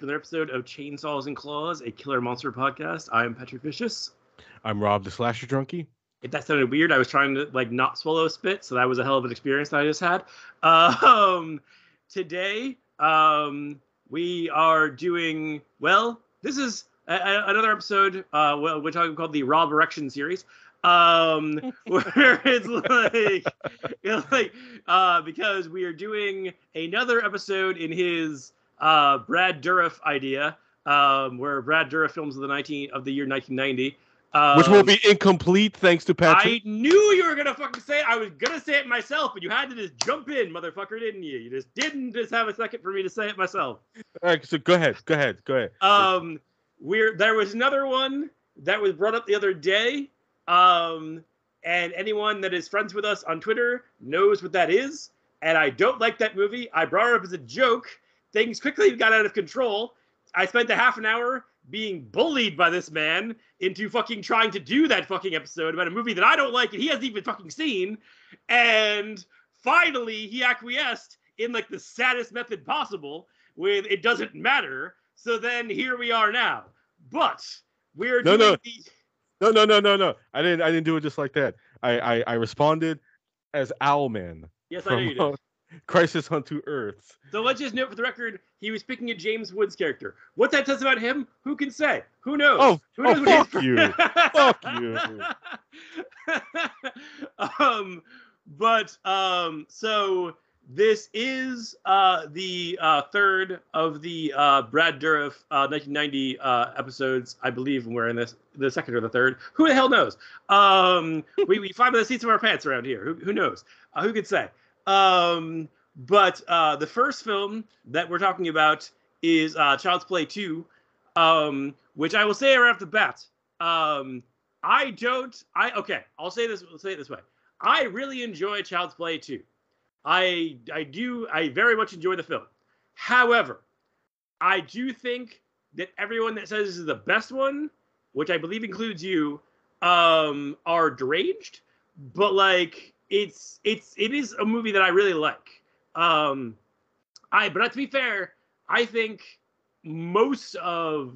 to another episode of Chainsaws and Claws, a killer monster podcast. I am Patrick Vicious. I'm Rob the Slasher Drunkie. If that sounded weird, I was trying to like not swallow a spit, so that was a hell of an experience that I just had. Um, today, um, we are doing well. This is a, a, another episode, uh, well, which I call the Rob Erection series. Um, where it's like, it's like, uh, because we are doing another episode in his uh, Brad Dourif idea, um, where Brad Dourif films of the 19 of the year 1990. Um, Which will be incomplete thanks to Patrick. I knew you were gonna fucking say it. I was gonna say it myself, but you had to just jump in, motherfucker, didn't you? You just didn't just have a second for me to say it myself. All right, so go ahead, go ahead, go ahead. Um, we're there was another one that was brought up the other day. Um, and anyone that is friends with us on Twitter knows what that is. And I don't like that movie. I brought it up as a joke. Things quickly got out of control. I spent a half an hour being bullied by this man into fucking trying to do that fucking episode about a movie that I don't like and he hasn't even fucking seen. And finally, he acquiesced in like the saddest method possible with it doesn't matter. So then here we are now. But we're No, doing no. the No, no, no, no, no. I didn't. I didn't do it just like that. I I, I responded as Owlman Yes, I know you did. uh, Crisis on Two Earths. So let's just note for the record, he was picking a James Woods character. What that says about him, who can say? Who knows? Oh, who oh, knows what fuck his- you. Fuck you. um, but um, so this is uh the uh third of the uh Brad Dourif uh 1990 uh episodes, I believe. We're in this the second or the third. Who the hell knows? Um, we we fly by the seats of our pants around here. Who who knows? Uh, who could say? Um, but uh, the first film that we're talking about is uh, Child's Play 2, um, which I will say right off the bat. Um, I don't. I okay. I'll say this. I'll say it this way. I really enjoy Child's Play 2. I I do. I very much enjoy the film. However, I do think that everyone that says this is the best one, which I believe includes you, um, are deranged. But like, it's it's it is a movie that I really like. Um, I but to be fair, I think most of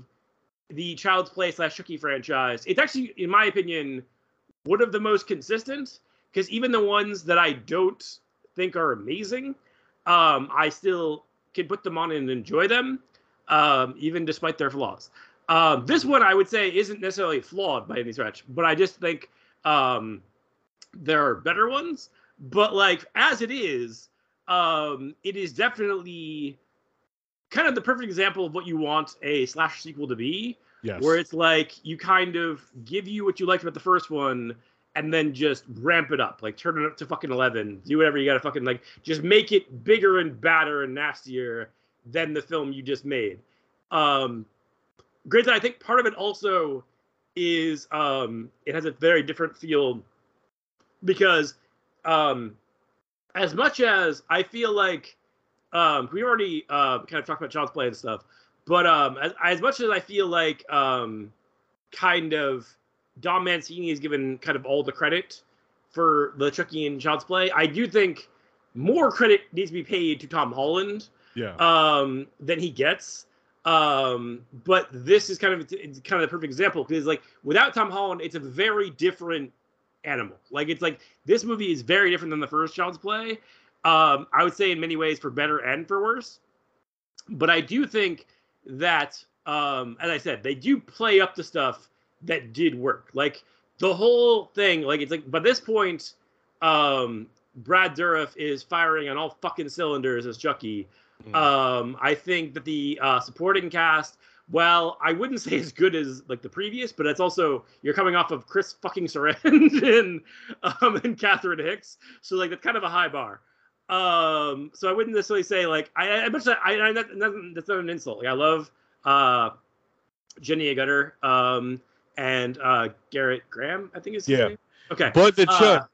the Child's Play slash Chucky franchise, it's actually, in my opinion, one of the most consistent. Because even the ones that I don't think are amazing, um, I still can put them on and enjoy them, um, even despite their flaws. Um, this one I would say isn't necessarily flawed by any stretch, but I just think um, there are better ones. But like as it is, um, it is definitely kind of the perfect example of what you want a slash sequel to be, Yes. where it's like you kind of give you what you liked about the first one and then just ramp it up like turn it up to fucking 11 do whatever you gotta fucking like just make it bigger and badder and nastier than the film you just made um granted i think part of it also is um it has a very different feel because um as much as i feel like um we already uh kind of talked about child's play and stuff but um as, as much as i feel like um kind of Don Mancini is given kind of all the credit for the Chucky and Child's Play. I do think more credit needs to be paid to Tom Holland yeah. um, than he gets. Um, but this is kind of it's kind of the perfect example because like without Tom Holland, it's a very different animal. Like it's like this movie is very different than the first Child's Play. Um, I would say in many ways for better and for worse. But I do think that, um, as I said, they do play up the stuff that did work. Like the whole thing, like it's like by this point, um, Brad Dourif is firing on all fucking cylinders as Chucky. Mm. Um, I think that the uh, supporting cast, well, I wouldn't say as good as like the previous, but it's also you're coming off of Chris fucking Sarandon and um, and Catherine Hicks, so like that's kind of a high bar. Um, so I wouldn't necessarily say like I, I, much I, I that, that's not an insult. Like I love uh, Jenny Agutter um, and uh, Gerrit Graham. I think is his Yeah. name. Okay. but the Uh,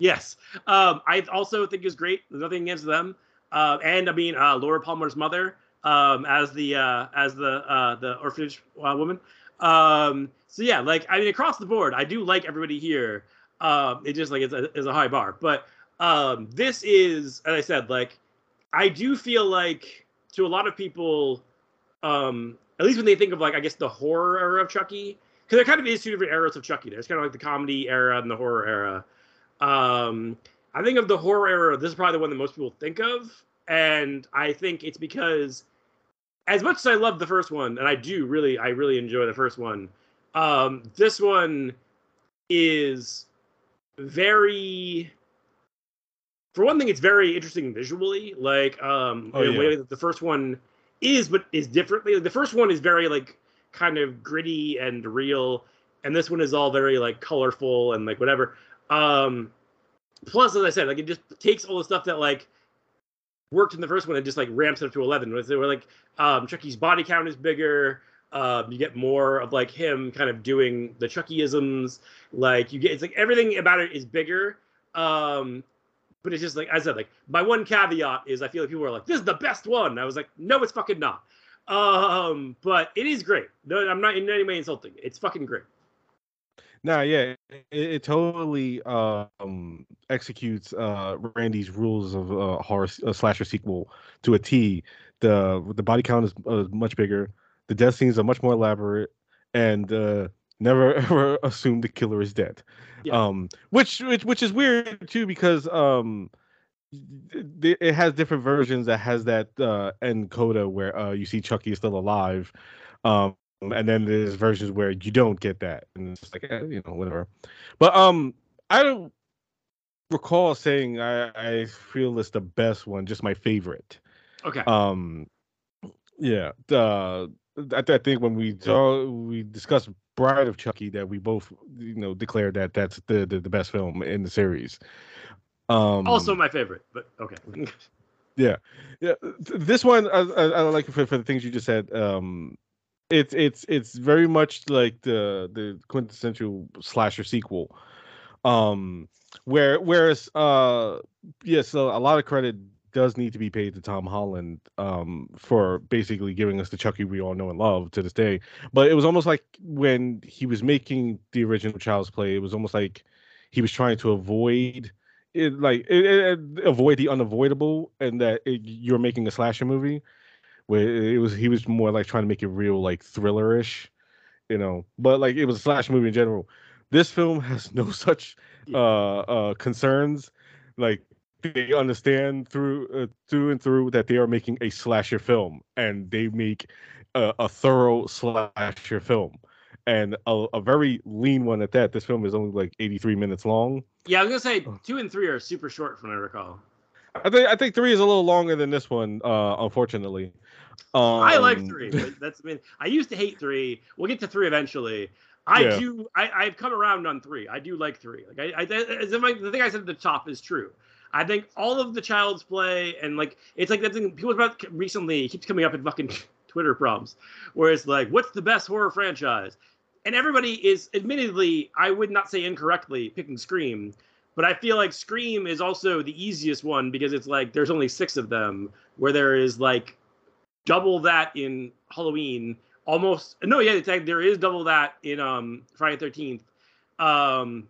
Yes. Um, I also think is great. There's nothing against them. Uh, and I mean uh, Laura Palmer's mother um, as the uh, as the uh, the orphanage uh, woman. Um, so yeah, like I mean across the board, I do like everybody here. Um, it just like it's a, it's a high bar, but um, this is as I said, like I do feel like to a lot of people, um, at least when they think of like I guess the horror era of Chucky, because there kind of is two different eras of Chucky. There's kind of like the comedy era and the horror era. Um, I think of the horror era. This is probably the one that most people think of, and I think it's because, as much as I love the first one, and I do really, I really enjoy the first one. Um, this one is very for one thing, it's very interesting visually. Like um, Oh, in a way that the first one is, but is differently. Like, the first one is very like kind of gritty and real, and this one is all very like colorful and like whatever. Um, plus, as I said, like it just takes all the stuff that like worked in the first one and just like ramps it up to eleven. Where they were like um, Chucky's body count is bigger. Um, you get more of like him kind of doing the Chuckyisms. Like you get, it's like everything about it is bigger. Um, but it's just like I said, like my one caveat is I feel like people are like, "This is the best one." I was like, "No, it's fucking not." Um, but it is great. No, I'm not in any way insulting. It's fucking great. Nah, yeah, it, it totally um executes uh Randy's rules of uh horror uh, slasher sequel to a T. The the body count is uh, much bigger. The death scenes are much more elaborate, and uh never ever assume the killer is dead. Yeah. Um, which which which is weird too because um it has different versions that has that uh end coda where uh you see Chucky is still alive. Um and then there's versions where you don't get that and it's like eh, you know whatever but um i don't recall saying i i feel it's the best one just my favorite Okay. um yeah the I, I think when we saw we discussed bride of chucky that we both you know declared that that's the the, the best film in the series um also my favorite, but okay. yeah yeah. this one i, I, I like it for, for the things you just said um it's it's it's very much like the the quintessential slasher sequel. Um where whereas uh yes so a lot of credit does need to be paid to tom holland um for basically giving us the chucky we all know and love to this day. But it was almost like when he was making the original child's play it was almost like he was trying to avoid it like it, it, avoid the unavoidable and that you're making a slasher movie where it was he was more like trying to make it real like thrillerish you know? But like it was a slash movie in general. This film has no such uh uh concerns. Like they understand through uh, through and through that they are making a slasher film and they make a, a thorough slasher film. And a, a very lean one at that. This film is only like 83 minutes long. Yeah, I was gonna say Oh. two and three are super short from what I recall. I think I think three is a little longer than this one, uh, unfortunately. Um, I like three. But that's I mean, I used to hate three. We'll get to three eventually. I Yeah. do. I, I've come around on three. I do like three. Like I, I as if I, the thing I said at the top is true. I think all of the Child's Play and like it's like that thing people about recently keeps coming up in fucking Twitter prompts where it's like, what's the best horror franchise? And everybody is admittedly, I would not say incorrectly, picking Scream, but I feel like Scream is also the easiest one because it's like there's only six of them, where there is like double that in Halloween. Almost no, yeah, it's like there is double that in um Friday Thirteenth. Um,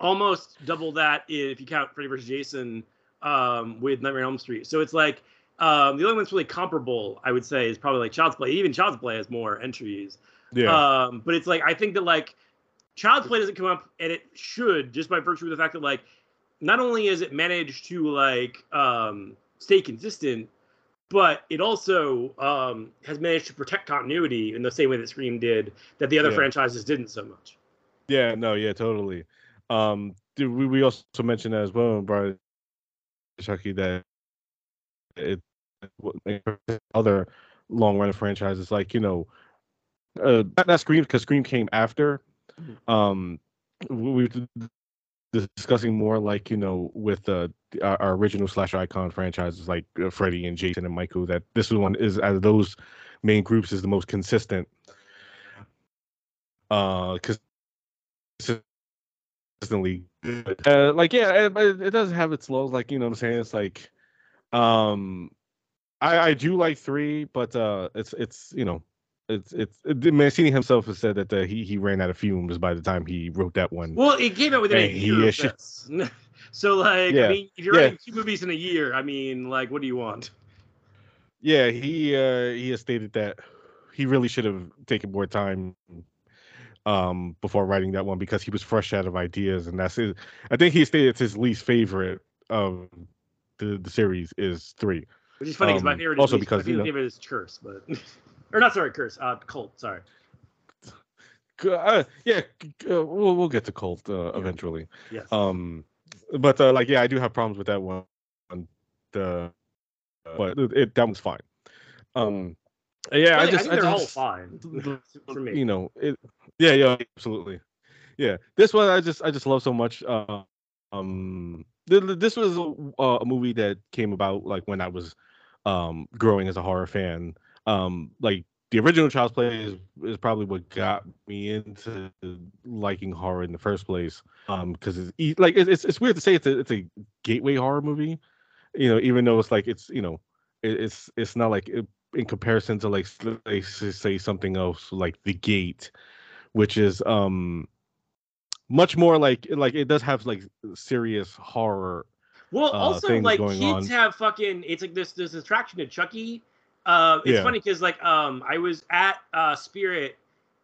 almost double that if you count Freddy vs. Jason um with Nightmare on Elm Street. So it's like um the only one that's really comparable, I would say, is probably like Child's Play. Even Child's Play has more entries. Yeah, Um, but it's like I think that like Child's Play doesn't come up, and it should just by virtue of the fact that like not only is it managed to like um, stay consistent, but it also um, has managed to protect continuity in the same way that Scream did that the other Yeah. franchises didn't so much. yeah, no, yeah, totally. Um, we we also mentioned that as well, Bride of Chucky, that it other long running franchises like you know, uh, not, not Scream because Scream came after. Um, we we were discussing more like you know with uh, our, our original slasher icon franchises like uh, Freddy and Jason and Michael. That this one is out of those main groups is the most consistent. Uh, consistently. Uh, like yeah, it, it it does have its lows. Like you know what I'm saying. It's like, um, I I do like three, but uh, it's it's you know. It's it's it, Mancini himself has said that uh, he he ran out of fumes by the time he wrote that one. Well, it came out within a Hey, he year this. so like, Yeah, I mean, if you're yeah. writing two movies in a year, I mean, like, what do you want? yeah, he uh, he has stated that he really should have taken more time um before writing that one because he was fresh out of ideas and that's it. I think he stated it's his least favorite of the the series is three. Which is funny because my Um, favorite also is because, my you know- favorite is Curse, but or not sorry, Curse, uh, Cult. Sorry. Uh, yeah, uh, we'll we'll get to cult uh, eventually. Yes. Um, but uh, like yeah, I do have problems with that one. The but it, that was fine. Um, yeah, I Really, just think they're all just- fine for me. you know it yeah yeah absolutely yeah this one i just i just love so much uh, um th- th- this was a, a movie that came about like when i was um growing as a horror fan um like the original child's play is, is probably what got me into liking horror in the first place um because it's like it's, it's weird to say it's a, it's a gateway horror movie you know even though it's like it's you know it, it's it's not like it, in comparison to like say something else like the gate which is um much more like like it does have like serious horror Well, uh, also like kids on. have fucking. It's like this this attraction to Chucky. Uh, it's Yeah. funny because like um I was at uh Spirit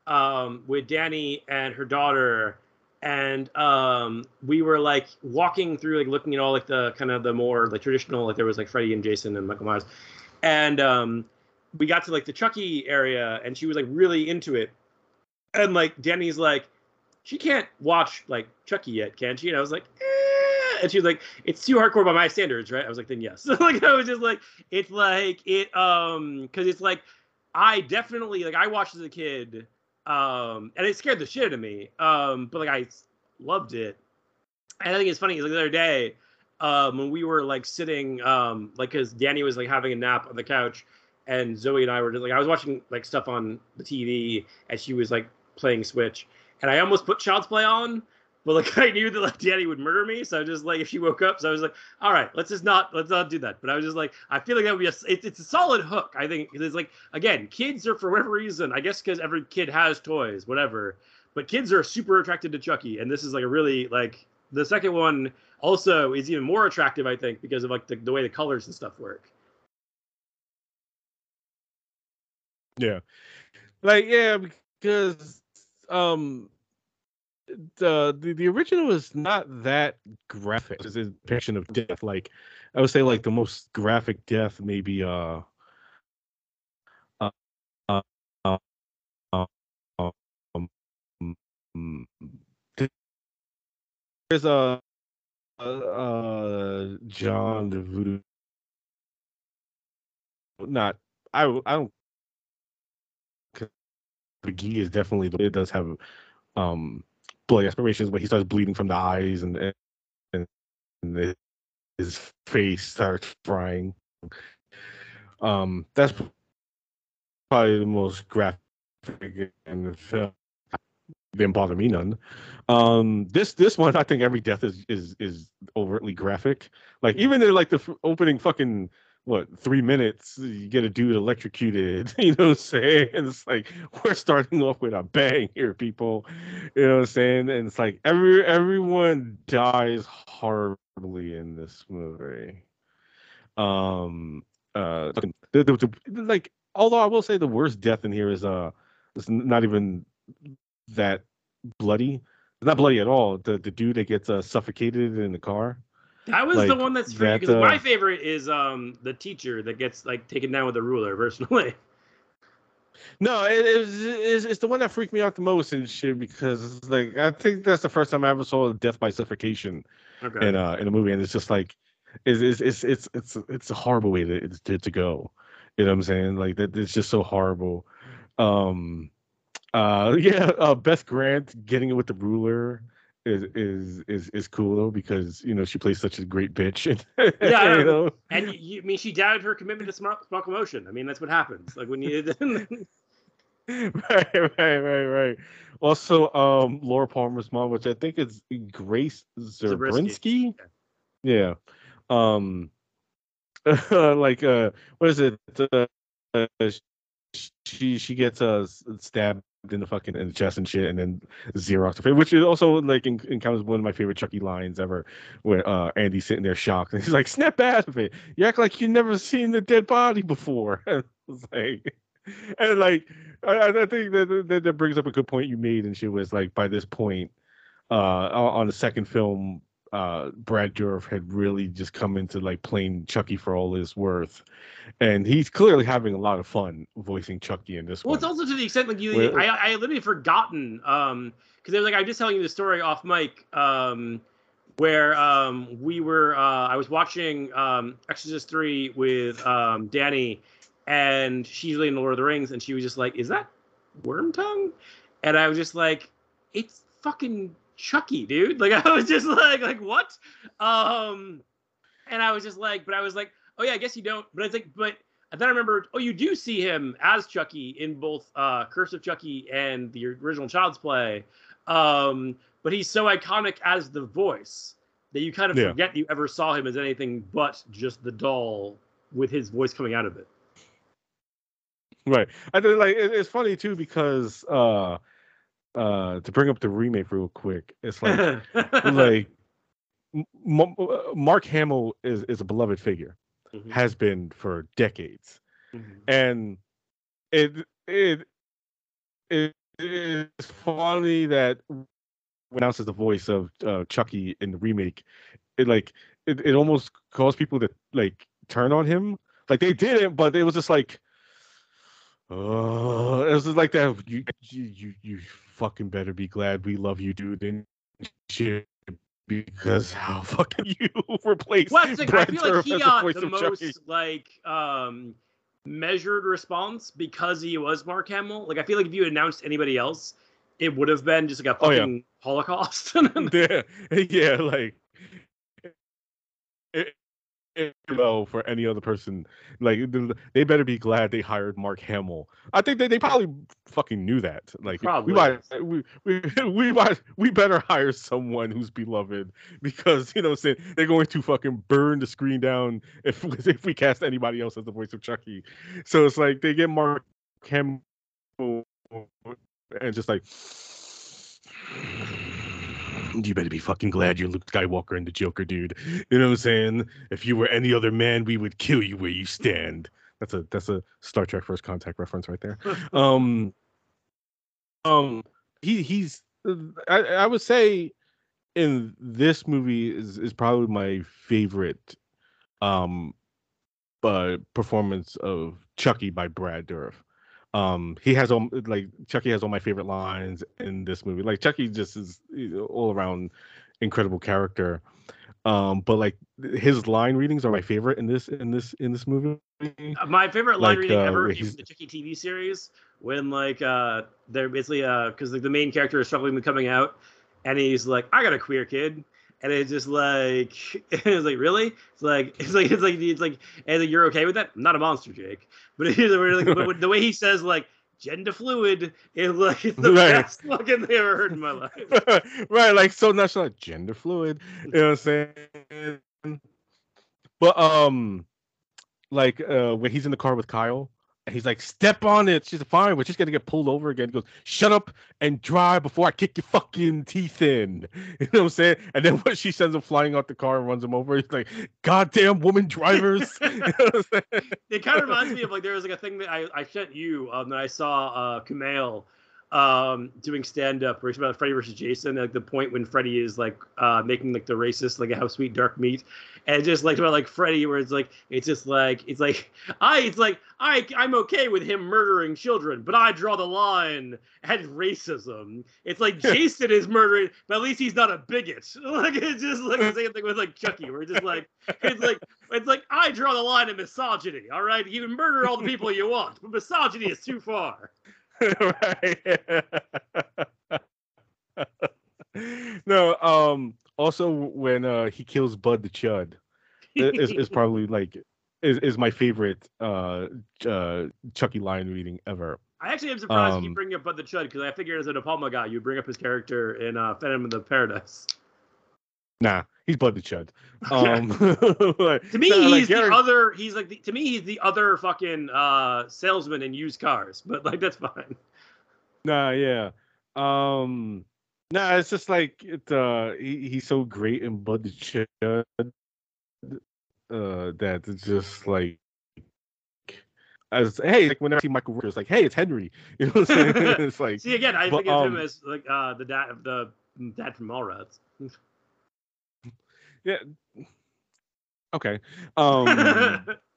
um with Danny and her daughter, and um we were like walking through like looking at all like the kind of the more like traditional like there was like Freddy and Jason and Michael Myers, and um we got to like the Chucky area and she was like really into it, and like Danny's like she can't watch like Chucky yet, can she? And I was like, eh. and she was like, it's too hardcore by my standards, right? I was like, then yes. like I was just like, it's like it um because it's like I definitely like I watched as a kid, um, and it scared the shit out of me. Um, but like I loved it. And I think it's funny, like the other day, um, when we were like sitting, um, like because Danny was like having a nap on the couch, and Zoe and I were just like I was watching like stuff on the TV, and she was like playing Switch, and I almost put Child's Play on, but like I knew that like Danny would murder me, so I was just like if she woke up, so I was like, all right, let's just not let's not do that. But I was just like, I feel like that would be a it's, it's a solid hook. I think it's like again, kids are for whatever reason, I guess because every kid has toys, whatever. But kids are super attracted to Chucky, and this is like a really like the second one also is even more attractive, I think, because of like the, the way the colors and stuff work. yeah like yeah because um the, the the original is not that graphic it's a depiction of death like i would say like the most graphic death maybe uh uh uh, uh, uh um, there's a uh, uh john the voodoo not i i don't McGee is definitely the it does have um bloody aspirations, but he starts bleeding from the eyes and and, and his face starts frying. Um, that's probably the most graphic in the film. Didn't bother me none. Um, this this one, I think every death is is is overtly graphic. Like even in like the f- opening fucking what three minutes you get a dude electrocuted you know what i'm saying? It's like we're starting off with a bang here people you know what i'm saying? And it's like every everyone dies horribly in this movie. Um uh the, the, the- like although i will say the worst death in here is uh it's not even that bloody not bloody at all. The the dude that gets uh, suffocated in the car That was the one that's that, because my favorite is um the teacher that gets like taken down with a ruler personally. No, it, it's, it's it's the one that freaked me out the most and shit because like I think that's the first time I ever saw death by suffocation Okay. in uh in a movie, and it's just like it's it's it's it's it's, it's a horrible way to, to to go. You know what I'm saying? Like that, it's just so horrible. Um, uh, yeah, uh, Beth Grant getting it with the ruler is is is is cool though because you know she plays such a great bitch. Yeah, you know. and you, I mean she doubted her commitment to small commotion. I mean that's what happens. Like when you right, right, right, right. Also, um, Laura Palmer's mom, which I think is Grace Zabriskie. Yeah. Um, like, uh, what is it? Uh, she she gets uh stabbed in the fucking in the chest and shit, and then Xerox which is also like in, encounters one of my favorite Chucky lines ever, where uh, Andy's sitting there shocked and he's like, "Snap out of it! You act like you never seen the dead body before." it's like, and like I, I think that, that that brings up a good point you made, and she was like, by this point, uh, on the second film, uh, Brad Dourif had really just come into like playing Chucky for all his worth, and he's clearly having a lot of fun voicing Chucky in this well, one. it's also to the extent like you, Where- I, I literally forgotten, um, because it was like I'm just telling you the story off mic, um, where um we were, uh, I was watching um Exorcist three with um Danny, and she's really into Lord of the Rings, and she was just like, "Is that Wormtongue?" And I was just like, "It's fucking Chucky, dude!" Like I was just like, like what? Um, and I was just like, but I was like, oh yeah, I guess you don't. But it's like, but and then I remembered, oh, you do see him as Chucky in both uh, Curse of Chucky and the original Child's Play. Um, but he's so iconic as the voice that you kind of Yeah. forget you ever saw him as anything but just the doll with his voice coming out of it. Right. I think like it's funny too because uh uh to bring up the remake real quick, it's like like M- M- uh, Mark Hamill is is a beloved figure, Mhm. has been for decades, Mhm. and it it it is funny that when announced as the voice of uh, Chucky in the remake, it like it, it almost caused people to like turn on him. Like they didn't, but it was just like, oh, it was like that. You you you, you fucking better be glad we love you, dude, and shit. Because how fucking you replace like, I feel like he got the Chucky? most like um measured response because he was Mark Hamill. Like I feel like if you announced anybody else, it would have been just like a Oh, yeah. fucking Holocaust. yeah, yeah, like it, it, for any other person, like they better be glad they hired Mark Hamill. I think they, they probably fucking knew that. Like Probably. we might we, we we might we better hire someone who's beloved because you know what I'm saying they're going to fucking burn the screen down if if we cast anybody else as the voice of Chucky. So it's like they get Mark Hamill and just like you better be fucking glad you're Luke Skywalker and the Joker, dude. You know what I'm saying? If you were any other man, we would kill you where you stand. That's a that's a Star Trek First Contact reference right there. Um, um, he he's I I would say in this movie is is probably my favorite um uh performance of Chucky by Brad Dourif. Um, he has all like Chucky has all my favorite lines in this movie. Like Chucky just is all around incredible character. Um, but like his line readings are my favorite in this in this in this movie. Uh, My favorite line Like, reading uh, ever is the Chucky TV series when like uh they're basically uh because like the main character is struggling with coming out and he's like I got a queer kid and it's just like it's like really it's like it's like it's like it's like and like, you're okay with that I'm not a monster Jake but like but the way he says like gender fluid is like it's the Right. best fucking thing I've ever heard in my life. right, like so so like gender fluid. You know what I'm saying? But um like uh when he's in the car with Kyle and he's like, step on it. She's fine. We're just gonna get pulled over again. He goes, shut up and drive before I kick your fucking teeth in. You know what I'm saying? And then when she sends him flying out the car and runs him over, he's like, goddamn woman drivers. You know it kind of reminds me of like there was like a thing that I, I sent you um that I saw uh Kumail um doing stand up where it's about Freddy versus Jason like the point when Freddy is like uh making like the racist like how sweet dark meat and just like about like Freddy where it's like it's just like it's like I it's like I I'm okay with him murdering children but I draw the line at racism it's like Jason is murdering but at least he's not a bigot like it's just like the same thing with like Chucky where it's just like it's like it's like I draw the line at misogyny. All right, you can murder all the people you want, but misogyny is too far. right. no, um also when uh he kills Bud the Chud is, is probably like is, is my favorite uh uh Chucky line reading ever. I actually am surprised you um, bring up Bud the Chud because I figured as a De Palma guy, you'd bring up his character in uh, Phantom of the Paradise. Nah, he's Bud Chud. Um To me, no, like, he's the Gary- other. He's like the, to me, he's the other fucking uh, salesman in used cars. But like that's fine. Nah, yeah. Um, nah, it's just like it. Uh, he, he's so great in Bud Chud, uh, that it's just like. As hey, like whenever I see Michael Rooker, it's like, hey, it's Henry. You know what I'm saying? it's like, See again, I but, think of him um, as like uh, the dad of the dad from Mallrats. Yeah, okay. Um,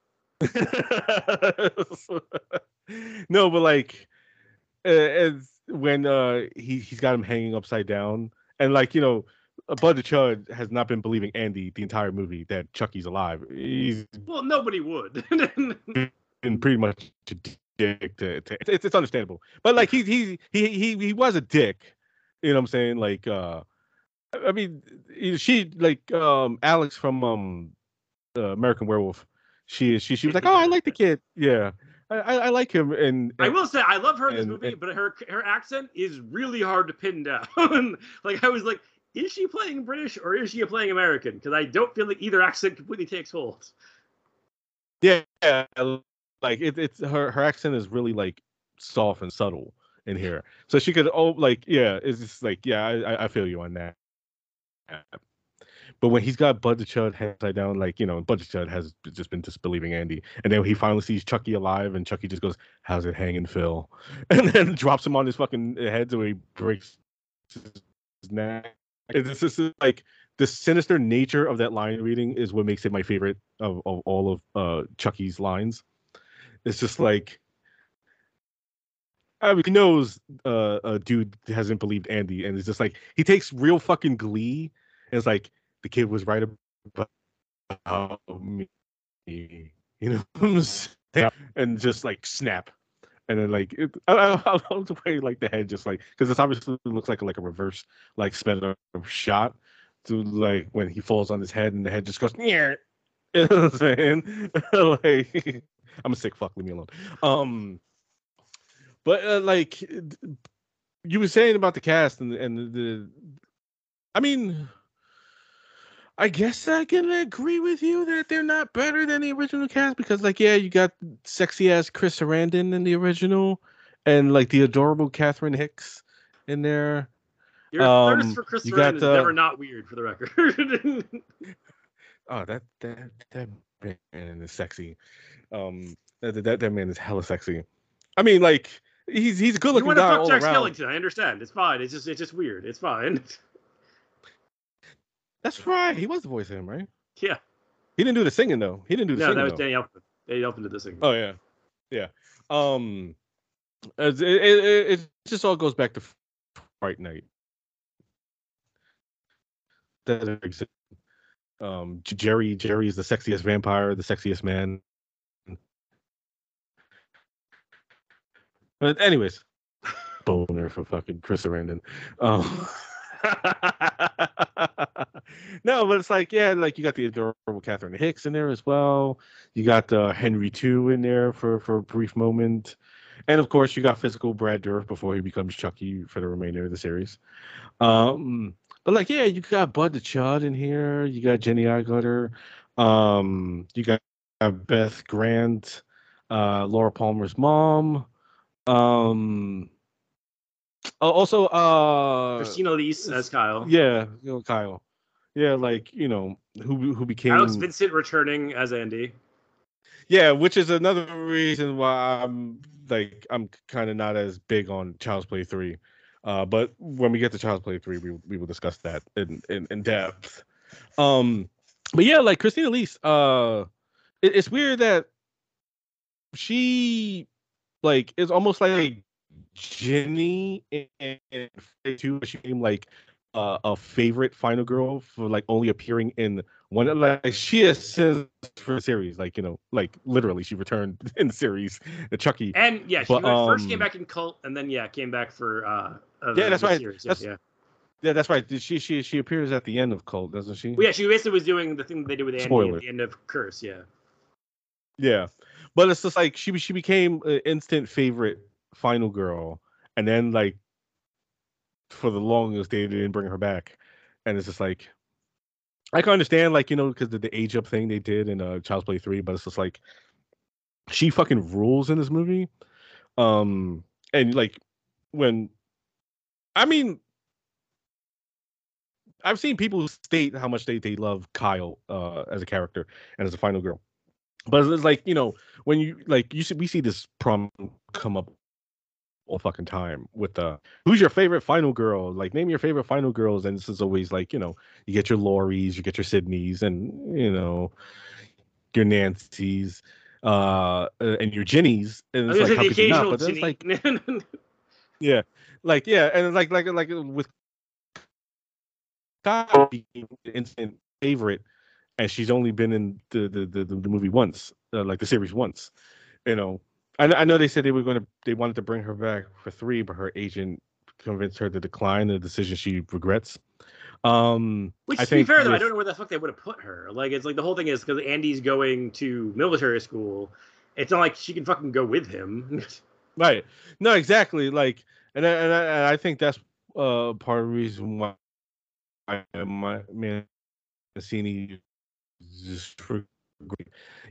no, but like, uh, as when uh he he's got him hanging upside down, and like you know, uh, Bud the Chud has not been believing Andy the entire movie that Chucky's alive. He's well, nobody would. been pretty much a dick to, to it's, it's understandable, but like he he he he he was a dick. You know what I'm saying? Like, uh, I mean, she like um Alex from um uh, American Werewolf. She she she was like, oh, I like the kid. Yeah, I I, I like him. And, I will say I love her in this and- movie, and- but her her accent is really hard to pin down. like I was like, is she playing British or is she playing American? Because I don't feel like either accent completely takes hold. yeah, like it, it's her her accent is really like soft and subtle in here. So she could oh like yeah, it's just like yeah, I- I feel you on that. But when he's got Bud the Chud head upside down, like you know, Bud the Chud has just been disbelieving Andy, and then he finally sees Chucky alive, and Chucky just goes, "How's it hanging, Phil?" And then drops him on his fucking head so he breaks his neck. It's just like the sinister nature of that line reading is what makes it my favorite of, of all of uh Chucky's lines. It's just like I mean, he knows uh, a dude hasn't believed Andy, and it's just like he takes real fucking glee. It's like the kid was right about me, you know, saying? and just like snap, and then like it, I, I, I love the way like the head just like because it's obviously looks like like a reverse like sped up shot to like when he falls on his head and the head just goes yeah. You know what I'm saying? like I'm a sick fuck, leave me alone. Um but uh, like you were saying about the cast and and the, the I mean I guess I can agree with you that they're not better than the original cast because like yeah, you got sexy ass Chris Sarandon in the original and like the adorable Catherine Hicks in there. Your Um, thirst for Chris Sarandon is never not weird, for the record. Oh, that that that man is sexy. Um, that that, that man is hella sexy. I mean, like he's he's a good looking guy. you want to fuck Jack. Skellington? I understand. It's fine. It's just it's just weird. It's fine. That's right. He was the voice of him, right? yeah. He didn't do the singing though. He didn't do the No, singing. that was though. Danny Elfman. Danny Elfman did this thing. Oh yeah, yeah. Um, it, it, it, it just all goes back to Fright Night. That exists. Um, Jerry, Jerry is the sexiest vampire, the sexiest man. But anyways, boner for fucking Chris Sarandon. Um, no, but it's like yeah, like you got the adorable Catherine Hicks in there as well. You got uh, Henry two in there for for a brief moment, and of course you got physical Brad Dourif before he becomes Chucky for the remainder of the series. Um, but like yeah, you got Bud the Chud in here. You got Jenny Agutter. Um, you got Beth Grant, uh, Laura Palmer's mom. Um, al- also uh, Christina Elise as Kyle. yeah, you know, Kyle. Yeah, like you know who who became Alex Vincent returning as Andy. Yeah, which is another reason why I'm like I'm kind of not as big on Child's Play three. Uh, but when we get to Child's Play three, we we will discuss that in in, in depth. Um, but yeah, like Christina Elise, uh, it, it's weird that she like is almost like Jenny in two, she became like uh, a favorite final girl for like only appearing in one like she is for the series like you know like literally she returned in the series the chucky And yeah, she But, went- first came um, back in Cult, and then yeah, came back for uh. uh Yeah, that's the right. Series. That's- yeah. yeah that's right she she she appears at the end of cult doesn't she Well, yeah, she basically was doing the thing that they did with Andy Spoiler. at the end of Curse. Yeah. yeah but it's just like she she became an instant favorite final girl and then like for the longest they didn't bring her back and it's just like i can understand like you know because of the age up thing they did in uh child's play 3 but it's just like she fucking rules in this movie um and like when I mean I've seen people state how much they, they love Kyle uh, as a character and as a final girl. But it's like, you know, when you like you see we see this prom come up all fucking time with the who's your favorite final girl? Like name your favorite final girls, and this is always like, you know, you get your Lauries, you get your Sidneys, and you know, your Nancy's, uh, and your Ginnies. And it's like how could you not? But it's like Yeah. Like yeah, and like like like with Kyle being instant favorite, and she's only been in the the the, the movie once, uh, like the series once. You know, I, I know they said they were going to they wanted to bring her back for three, but her agent convinced her to decline the decision she regrets. Um, Which, I to be fair, though, I don't know where the fuck they would have put her. Like, it's like the whole thing is because Andy's going to military school. It's not like she can fucking go with him. right. No, exactly. Like, and I, and I, and I think that's uh part of the reason why I, my man Mancini just.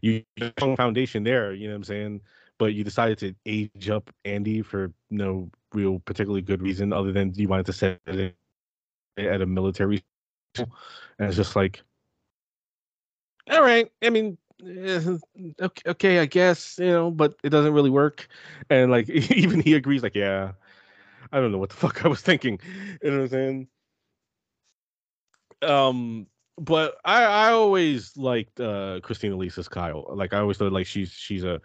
You strong foundation there, you know what I'm saying? But you decided to age up Andy for no real particularly good reason other than you wanted to set it at a military. And it's just like all right. I mean, eh, okay, okay, I guess, you know, but it doesn't really work. And like even he agrees, like, yeah, I don't know what the fuck I was thinking. You know what I'm saying? Um, but I I always liked uh Christina Elise's Kyle. Like I always thought like she's she's a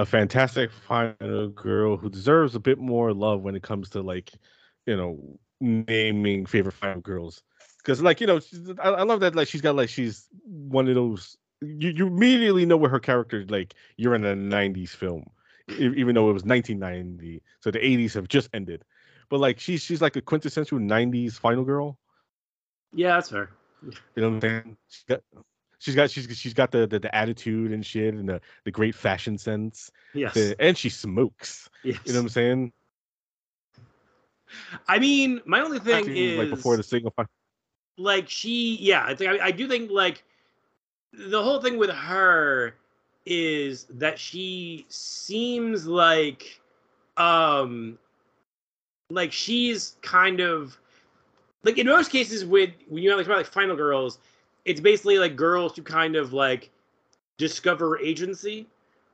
a fantastic final girl who deserves a bit more love when it comes to like you know naming favorite final girls. Because like you know I, I love that like she's got like she's one of those you, you immediately know where her character like you're in a 90s film even though it was 1990 so the 80s have just ended. But like she's she's like a quintessential 90s final girl. Yeah that's fair. You know what I'm saying? She's got she's she's got the, the, the attitude and shit and the, the great fashion sense. Yes. The, and she smokes. Yes. You know what I'm saying? I mean, my only thing Actually, is like before the single like she yeah, I think I, I do think like the whole thing with her is that she seems like um like she's kind of like in most cases with when you have like, like final girls it's basically like girls who kind of like discover agency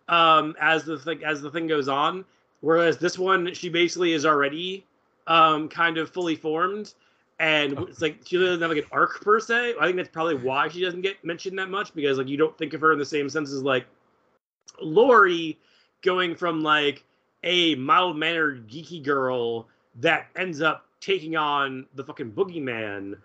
um as the thing as the thing goes on. Whereas this one she basically is already um kind of fully formed and it's like she doesn't have like an arc per se. I think that's probably why she doesn't get mentioned that much because like you don't think of her in the same sense as like laurie going from like a mild mannered geeky girl that ends up taking on the fucking boogeyman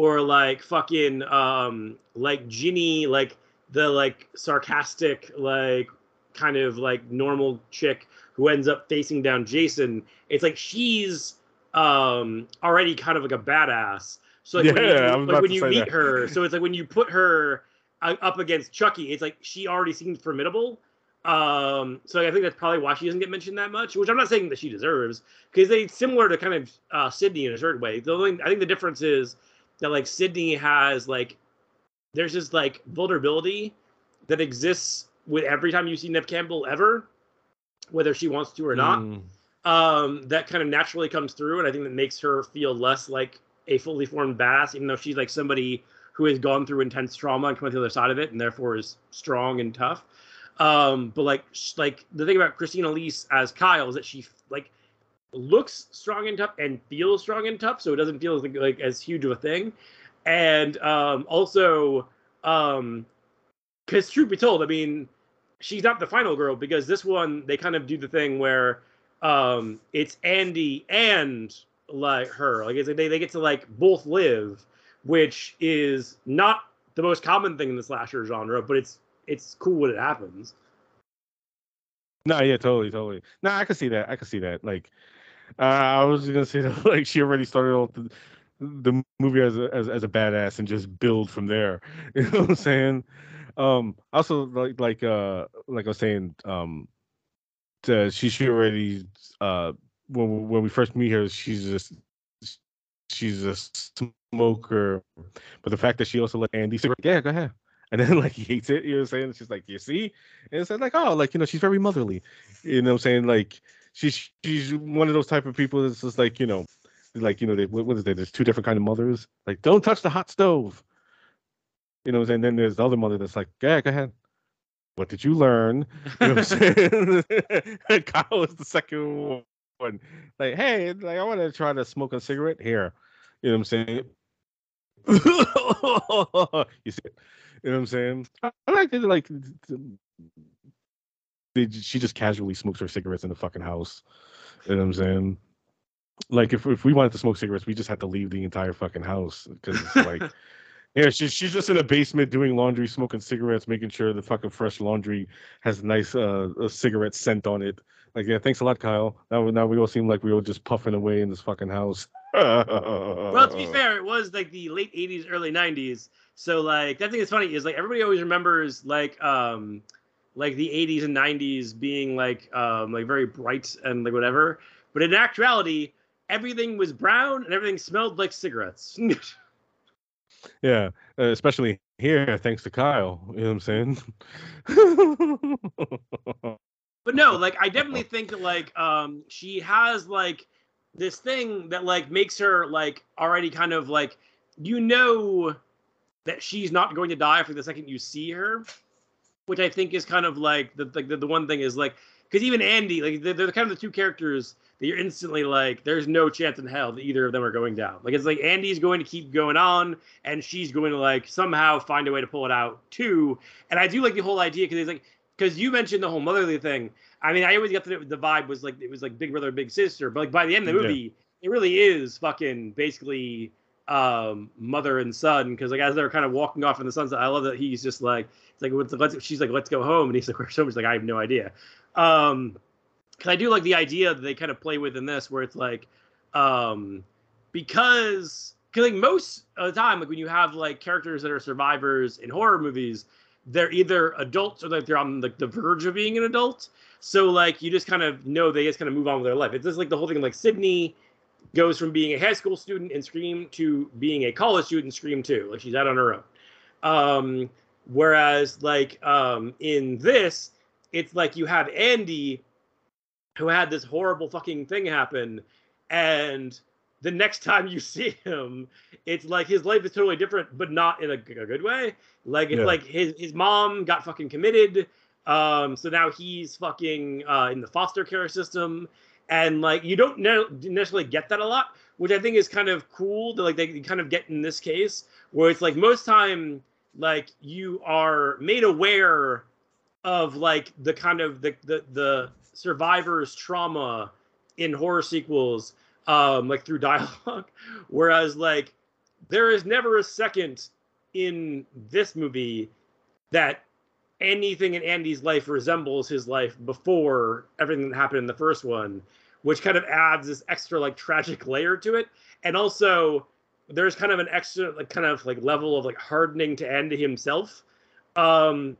or like fucking um like Ginny like the like sarcastic like kind of like normal chick who ends up facing down Jason it's like she's um already kind of like a badass so like yeah, when you, like when you meet that. her so it's like when you put her uh, up against Chucky it's like she already seems formidable um, so I think that's probably why she doesn't get mentioned that much, which I'm not saying that she deserves, because they similar to kind of uh, Sidney in a certain way. The only I think the difference is that like Sidney has like there's this like vulnerability that exists with every time you see Neve Campbell ever, whether she wants to or not. Mm. Um, that kind of naturally comes through, and I think that makes her feel less like a fully formed badass, even though she's like somebody who has gone through intense trauma and come out the other side of it, and therefore is strong and tough. Um, but like like the thing about Christina Elise as Kyle is that she like looks strong and tough and feels strong and tough, so it doesn't feel like, like as huge of a thing. And um, also, um, because truth be told, I mean, she's not the final girl because this one they kind of do the thing where um, it's Andy and like her, like they they get to like both live, which is not the most common thing in the slasher genre, but it's it's cool when it happens. No, yeah, totally, totally. No, I can see that. I can see that. Like, uh, I was gonna say that, like she already started off the, the movie as a, as as a badass and just build from there. You know what I'm saying? Um, also like like uh like I was saying, um, to, she she already uh when when we first meet her, she's just she's a smoker, but the fact that she also let Andy say, yeah, go ahead and then like he hates it. You know what I'm saying? She's like, you see, and it's like, oh, like you know, she's very motherly. You know what I'm saying? Like she's she's one of those type of people that's just like you know, like you know, they, what, is it? There's two different kind of mothers. Like, don't touch the hot stove. You know, and then there's the other mother that's like, yeah, go ahead. What did you learn? You know what I'm saying? Kyle is the second one. Like, hey, like I want to try to smoke a cigarette here. You know what I'm saying? you see it? You know what I'm saying? I like it. Like, they, she just casually smokes her cigarettes in the fucking house. You know what I'm saying? Like, if if we wanted to smoke cigarettes, we just had to leave the entire fucking house because it's like. Yeah, she's she's just in a basement doing laundry, smoking cigarettes, making sure the fucking fresh laundry has a nice uh a cigarette scent on it. Like, yeah, thanks a lot, Kyle. Now now we all seem like we were just puffing away in this fucking house. well, to be fair, it was like the late '80s, early '90s. So like that thing is funny is like everybody always remembers like um like the 80s and 90s being like um like very bright and like whatever. But in actuality, everything was brown and everything smelled like cigarettes. yeah, uh, especially here, thanks to Kyle. You know what I'm saying? but no, like I definitely think that like um she has like this thing that like makes her like already kind of like you know that she's not going to die for the second you see her, which I think is kind of like the the, the one thing is like because even Andy like they're, they're kind of the two characters that you're instantly like there's no chance in hell that either of them are going down. Like it's like Andy's going to keep going on and she's going to like somehow find a way to pull it out too. And I do like the whole idea because it's like because you mentioned the whole motherly thing. I mean, I always got the, the vibe was like it was like big brother, big sister, but like by the end of the movie, yeah. it really is fucking basically um, mother and son because like as they're kind of walking off in the sunset, I love that he's just like it's like let's she's like let's go home and he's like where's home? He's like I have no idea. Um, because I do like the idea that they kind of play with in this where it's like um, because because like most of the time like when you have like characters that are survivors in horror movies they're either adults or like they're on like the verge of being an adult so like you just kind of know they just kind of move on with their life. It's just like the whole thing like Sidney goes from being a high school student in Scream to being a college student in Scream 2. Like she's out on her own. Um, whereas like um, in this, it's like you have Andy who had this horrible fucking thing happen and the next time you see him, it's like his life is totally different, but not in a, a good way. Like it's yeah. like his his mom got fucking committed. Um, so now he's fucking uh, in the foster care system, and like you don't necessarily get that a lot, which I think is kind of cool. To, like they kind of get in this case, where it's like most time, like you are made aware of like the kind of the the, the survivor's trauma in horror sequels, um, like through dialogue, whereas like there is never a second in this movie that anything in Andy's life resembles his life before everything that happened in the first one, which kind of adds this extra like tragic layer to it. And also there's kind of an extra like kind of like level of like hardening to Andy himself. Um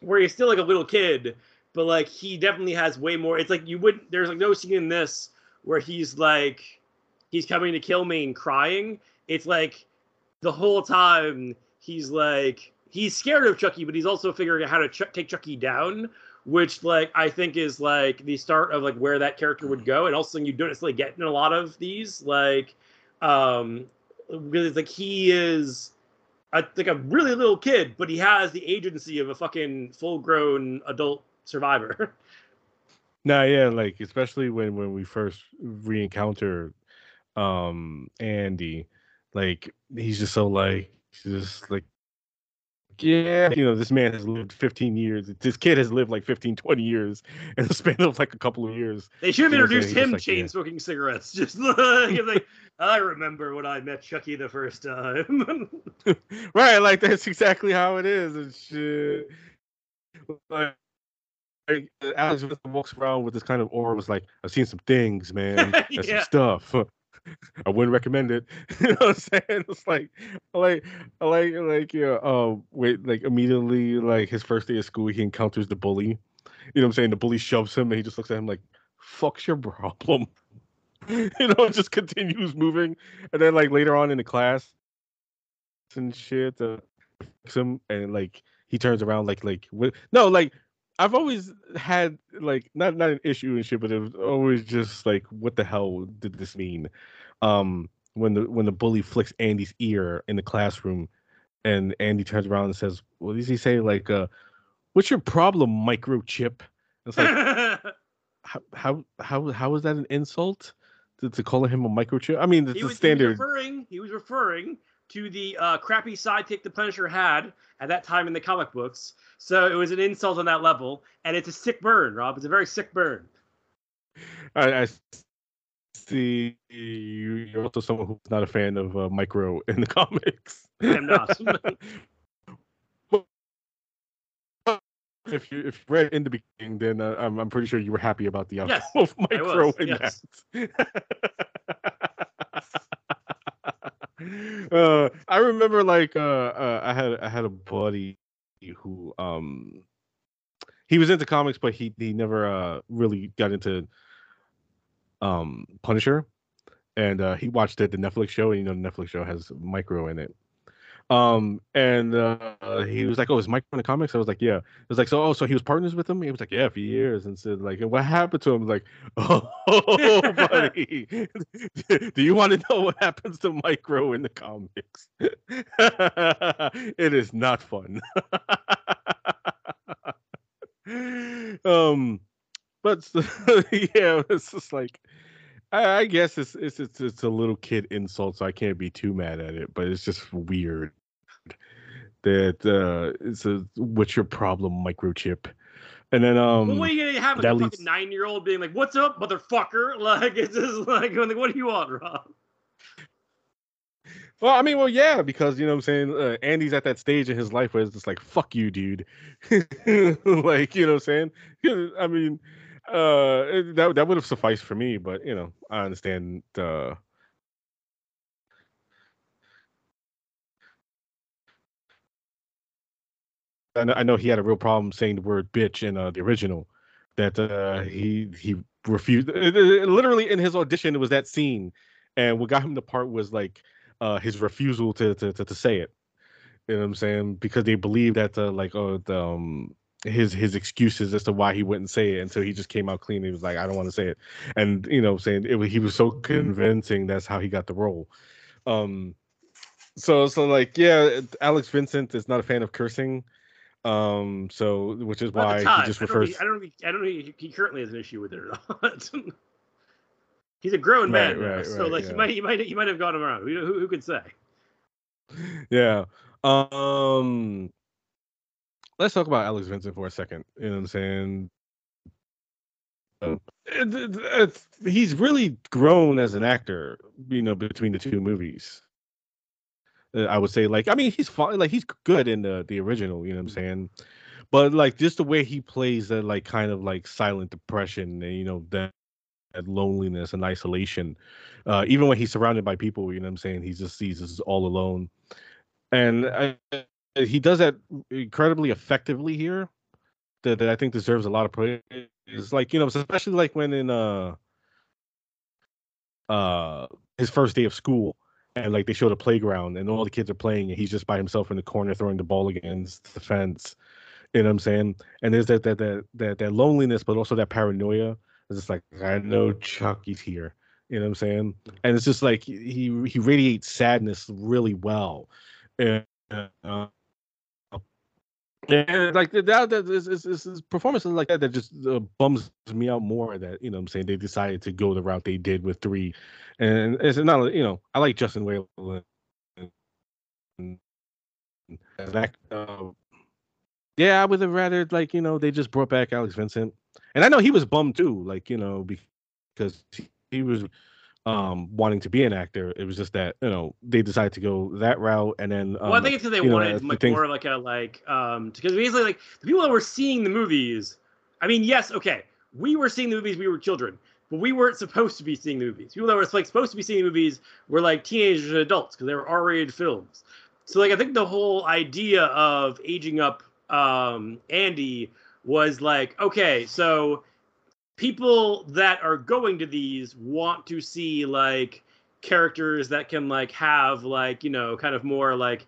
where he's still like a little kid, but like he definitely has way more it's like you wouldn't there's like no scene in this where he's like he's coming to kill me and crying. It's like the whole time he's like he's scared of Chucky, but he's also figuring out how to ch- take Chucky down, which like I think is like the start of like where that character would go, and also you don't necessarily get in a lot of these like um because it's like he is a, like a really little kid, but he has the agency of a fucking full grown adult survivor. Nah, yeah, like especially when when we first re-encounter um Andy, like he's just so like just like yeah, you know, this man has lived 15 years. This kid has lived like 15, 20 years in the span of like a couple of years. They should have introduced him like, chain yeah. smoking cigarettes. Just like, I remember when I met Chucky the first time. right, like that's exactly how it is and shit. Like, Alex walks around with this kind of aura, was like, I've seen some things, man. yeah. some stuff. I wouldn't recommend it. you know what I'm saying? It's like, like, like, like, yeah. Um, wait, like immediately, like his first day of school, he encounters the bully. You know what I'm saying? The bully shoves him, and he just looks at him like, "Fuck's your problem." you know, just continues moving, and then like later on in the class and shit, uh, him and like he turns around like like no like I've always had like not not an issue and shit, but it was always just like, what the hell did this mean? Um, when the when the bully flicks Andy's ear in the classroom, and Andy turns around and says, "What does he say? Like, uh, what's your problem, microchip?" It's like, how how how how is that an insult to, to call him a microchip? I mean, it's he the was, standard. He was referring. He was referring to the uh, crappy sidekick the Punisher had at that time in the comic books. So it was an insult on that level, and it's a sick burn, Rob. It's a very sick burn. I, I see you, you're also someone who's not a fan of uh, micro in the comics. I'm not. if you if you read in the beginning, then uh, I'm I'm pretty sure you were happy about the outcome Yes, of micro was, in yes. that. uh, I remember like uh, uh, I had I had a buddy who um he was into comics, but he he never uh really got into um Punisher, and uh, he watched it the Netflix show, and you know the Netflix show has micro in it. Um, and uh, he was like, "Oh, is Micro in the comics?" I was like, "Yeah." It was like, "So, oh, so he was partners with him?" He was like, "Yeah, for years." And said, "Like, and what happened to him?" Like, "Oh, buddy, do you want to know what happens to Micro in the comics? it is not fun." um, but yeah, it's just like I, I guess it's, it's it's it's a little kid insult, so I can't be too mad at it. But it's just weird that uh, it's a what's your problem, microchip, and then um. Well, what are you gonna have like that a leads- nine year old being like, "What's up, motherfucker?" Like it's just like, like, what do you want, Rob? Well, I mean, well, yeah, because you know what I'm saying. Uh, Andy's at that stage in his life where it's just like, "Fuck you, dude." like, you know what I'm saying? I mean, uh, that that would have sufficed for me, but you know, I understand. Uh, I know, I know he had a real problem saying the word "bitch" in uh, the original. That uh, he he refused. it- it- literally in his audition, it was that scene, and what got him the part was like uh, his refusal to, to to to say it. You know what I'm saying? Because they believe that uh, like oh the, um his his excuses as to why he wouldn't say it until he just came out clean. He was like, I don't want to say it, and you know, saying it, he was so convincing. That's how he got the role. Um, so so like yeah, Alex Vincent is not a fan of cursing. Um, so which is why he just I don't, refers. think, I don't think I don't think he currently has an issue with it or not. He's a grown man Right, now, right, so right, like yeah. he might he might he might have gone around. Who, who, who could say? yeah. Um let's talk about Alex Vincent for a second. You know what I'm saying? Um, it- it- it's- he's really grown as an actor, you know, between the two movies. Uh, I would say, like, I mean, he's fine, like he's good in the the original, you know what I'm saying? But like just the way he plays that like kind of like silent depression and you know that, that loneliness and isolation. Uh even when he's surrounded by people, you know what I'm saying? he just sees this all alone and I, he does that incredibly effectively here. That, that I think deserves a lot of praise. It's like you know, especially like when in uh uh his first day of school, and like they show the playground, and all the kids are playing, and he's just by himself in the corner throwing the ball against the fence. You know what I'm saying? And there's that that that that, that loneliness, but also that paranoia. It's just like I know Chucky's here. You know what I'm saying? And it's just like he he radiates sadness really well. And, uh, and like that, that is, is, is, performances like that that just uh, bums me out more. That you know, I'm saying they decided to go the route they did with three, and it's not you know I like Justin Whalin uh, yeah, I would have rather like you know they just brought back Alex Vincent, and I know he was bummed too, like you know because he was um wanting to be an actor. It was just that you know they decided to go that route, and then um, well, I think it's because they know, wanted the things- more like a like um because basically like the people that were seeing the movies. I mean, yes, okay, we were seeing the movies. We were children, but we weren't supposed to be seeing the movies. People that were like supposed to be seeing the movies were like teenagers and adults because they were R-rated films. So like I think the whole idea of aging up um Andy was like okay, so people that are going to these want to see like characters that can like have like you know kind of more like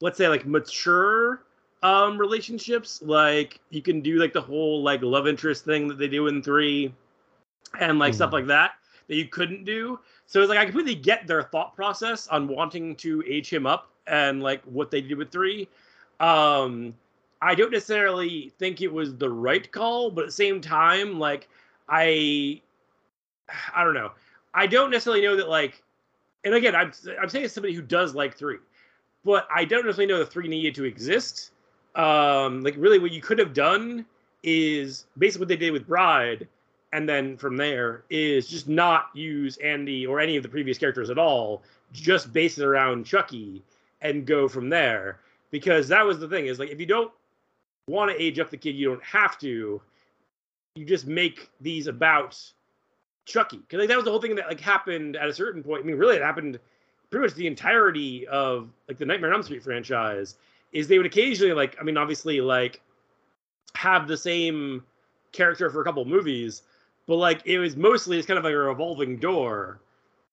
let's say like mature um relationships. Like you can do like the whole like love interest thing that they do in three, and like stuff Mhm. like that that you couldn't do. So it's like I completely get their thought process on wanting to age him up and like what they did with three. Um, I don't necessarily think it was the right call, but at the same time, like I, I don't know. I don't necessarily know that like, and again, I'm I'm saying somebody who does like three, but I don't necessarily know that three needed to exist. Um, like really, what you could have done is basically what they did with Bride, and then from there is just not use Andy or any of the previous characters at all. Just base it around Chucky and go from there. Because that was the thing is like if you don't want to age up the kid, you don't have to. You just make these about Chucky. Because like that was the whole thing that like happened at a certain point. I mean, really, it happened pretty much the entirety of like the Nightmare on Elm Street franchise. Is they would occasionally like, I mean, obviously like have the same character for a couple movies, but like it was mostly it's kind of like a revolving door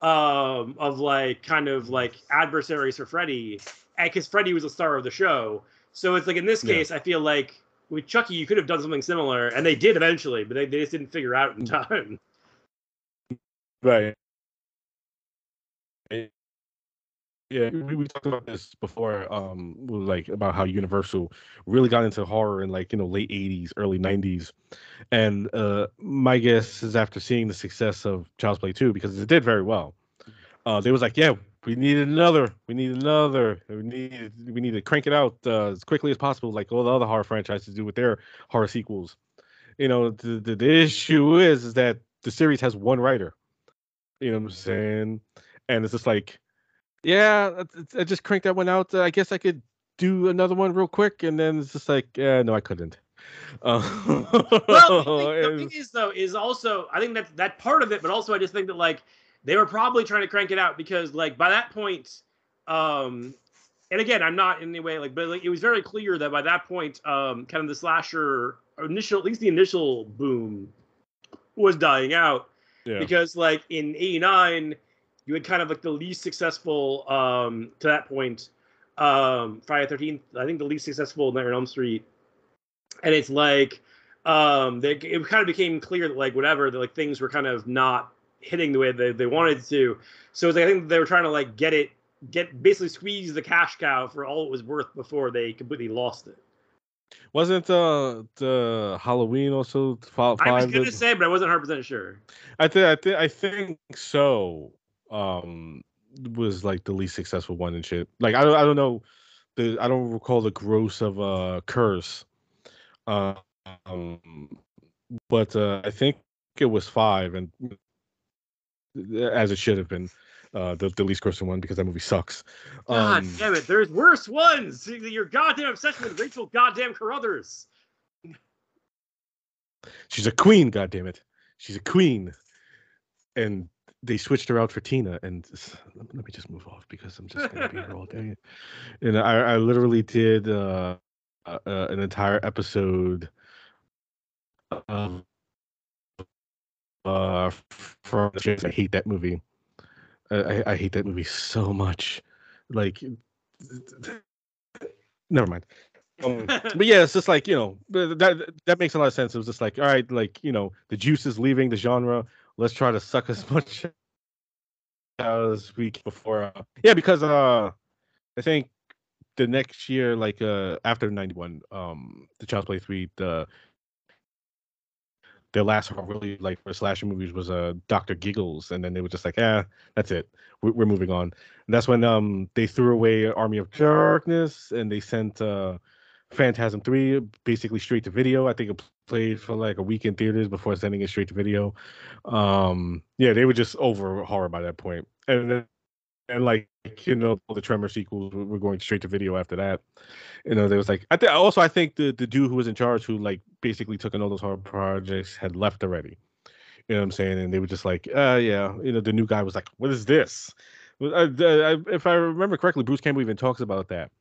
um of like kind of like adversaries for Freddy, because Freddy was the star of the show. So it's like in this Yeah. case, I feel like with Chucky, you could have done something similar, and they did eventually, but they, they just didn't figure out in time. Right. Yeah, we, we talked about this before, um, like about how Universal really got into horror in like you know late '80s, early '90s, and uh, my guess is after seeing the success of Child's Play 2, because it did very well, uh, they was like, yeah, we need another, we need another, we need we need to crank it out uh, as quickly as possible, like all the other horror franchises do with their horror sequels. You know, the the, the issue is is that the series has one writer. You know what I'm saying? And it's just like, yeah, I- I just cranked that one out. Uh, I guess I could do another one real quick, and then it's just like, yeah, no, I couldn't. Uh, well, the thing, the thing is though is also I think that that part of it, but also I just think that like they were probably trying to crank it out because like by that point, um, and again I'm not in any way like, but like it was very clear that by that point, um, kind of the slasher initial, at least the initial boom, was dying out. Yeah, because like in 89 you had kind of like the least successful um to that point um friday 13th i think the least successful nightmare on elm street. And it's like um they, it kind of became clear that like whatever that like things were kind of not hitting the way they, they wanted to so it's like, i think they were trying to like get it get basically squeeze the cash cow for all it was worth before they completely lost it wasn't uh the Halloween also fi- i was gonna say but i wasn't 100% sure I think I think I think so. Um, was like the least successful one and shit. Like I don't I don't know the I don't recall the gross of uh curse. Um, but uh, I think it was five, and as it should have been, uh, the, the least grossing one because that movie sucks. God Um, damn it! There's worse ones. Your goddamn obsession with Rachel goddamn Carruthers. she's a queen, goddamn it, she's a queen, and they switched her out for Tina. And let me just move off because I'm just gonna be here all day. And I, I literally did uh, uh, uh, an entire episode of uh from I hate that movie. I, I- hate that movie so much. Like, never mind. Um, but yeah, it's just like you know that that makes a lot of sense. It was just like, all right, like you know, the juice is leaving the genre. Let's try to suck as much as we can before. Uh, yeah, because uh, I think the next year, like uh, after '91, um, the Child's Play three, the their last really like for slasher movies was uh Doctor Giggles, and then they were just like, ah, that's it, we're, we're moving on. And that's when um they threw away Army of Darkness, and they sent uh Phantasm three basically straight to video. I think it played for like a week in theaters before sending it straight to video. Um, yeah, they were just over horror by that point, and and like you know the Tremor sequels were going straight to video after that. You know, there was like I think also I think the the dude who was in charge who like basically took on all those horror projects had left already. You know what I'm saying? And they were just like, uh, yeah. You know, the new guy was like, what is this? I, I, if I remember correctly, Bruce Campbell even talks about that,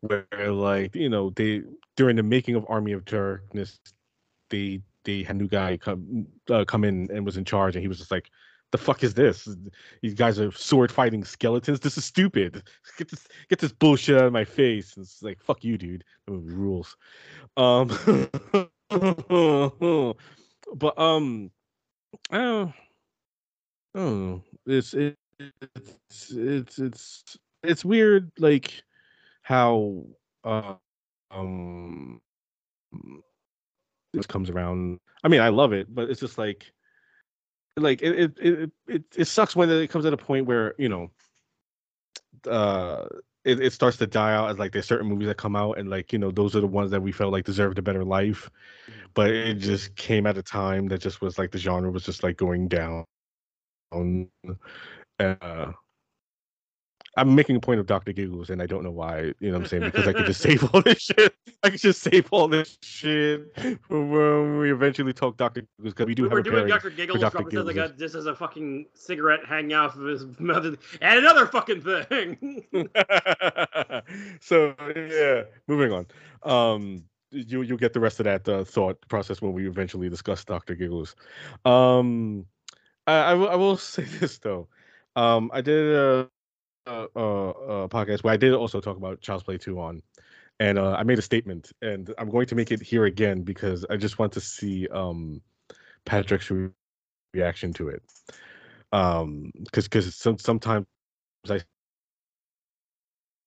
where like you know they during the making of Army of Darkness, they they had a new guy come uh, come in and was in charge, and he was just like, the fuck is this? These guys are sword fighting skeletons. This is stupid. Get this get this bullshit out of my face. And it's like fuck you, dude. rules. Um, but um, I don't, I don't know. It's it, it's it's it's it's weird. Like how uh, um this comes around. I mean, I love it, but it's just like like it it it it, sucks when it comes at a point where you know uh it, it starts to die out as like there's certain movies that come out and like you know those are the ones that we felt like deserved a better life. But it just came at a time that just was like the genre was just like going down. Uh I'm making a point of Dr. Giggles, and I don't know why. You know what I'm saying? Because I could just save all this shit. I could just save all this shit for when we eventually talk Dr. Giggles, because we do We're have doing Dr. Giggles. Dr. Giggles like a, just as a fucking cigarette hanging off of his mouth, and another fucking thing. so yeah, moving on. Um, you you'll get the rest of that uh, thought process when we eventually discuss Dr. Giggles. Um, I, I, I will say this though. Um, I did a uh, uh, podcast where I did also talk about Child's Play 2 on, and uh, I made a statement, and I'm going to make it here again because I just want to see um, Patrick's re- reaction to it. Um, because because some, sometimes I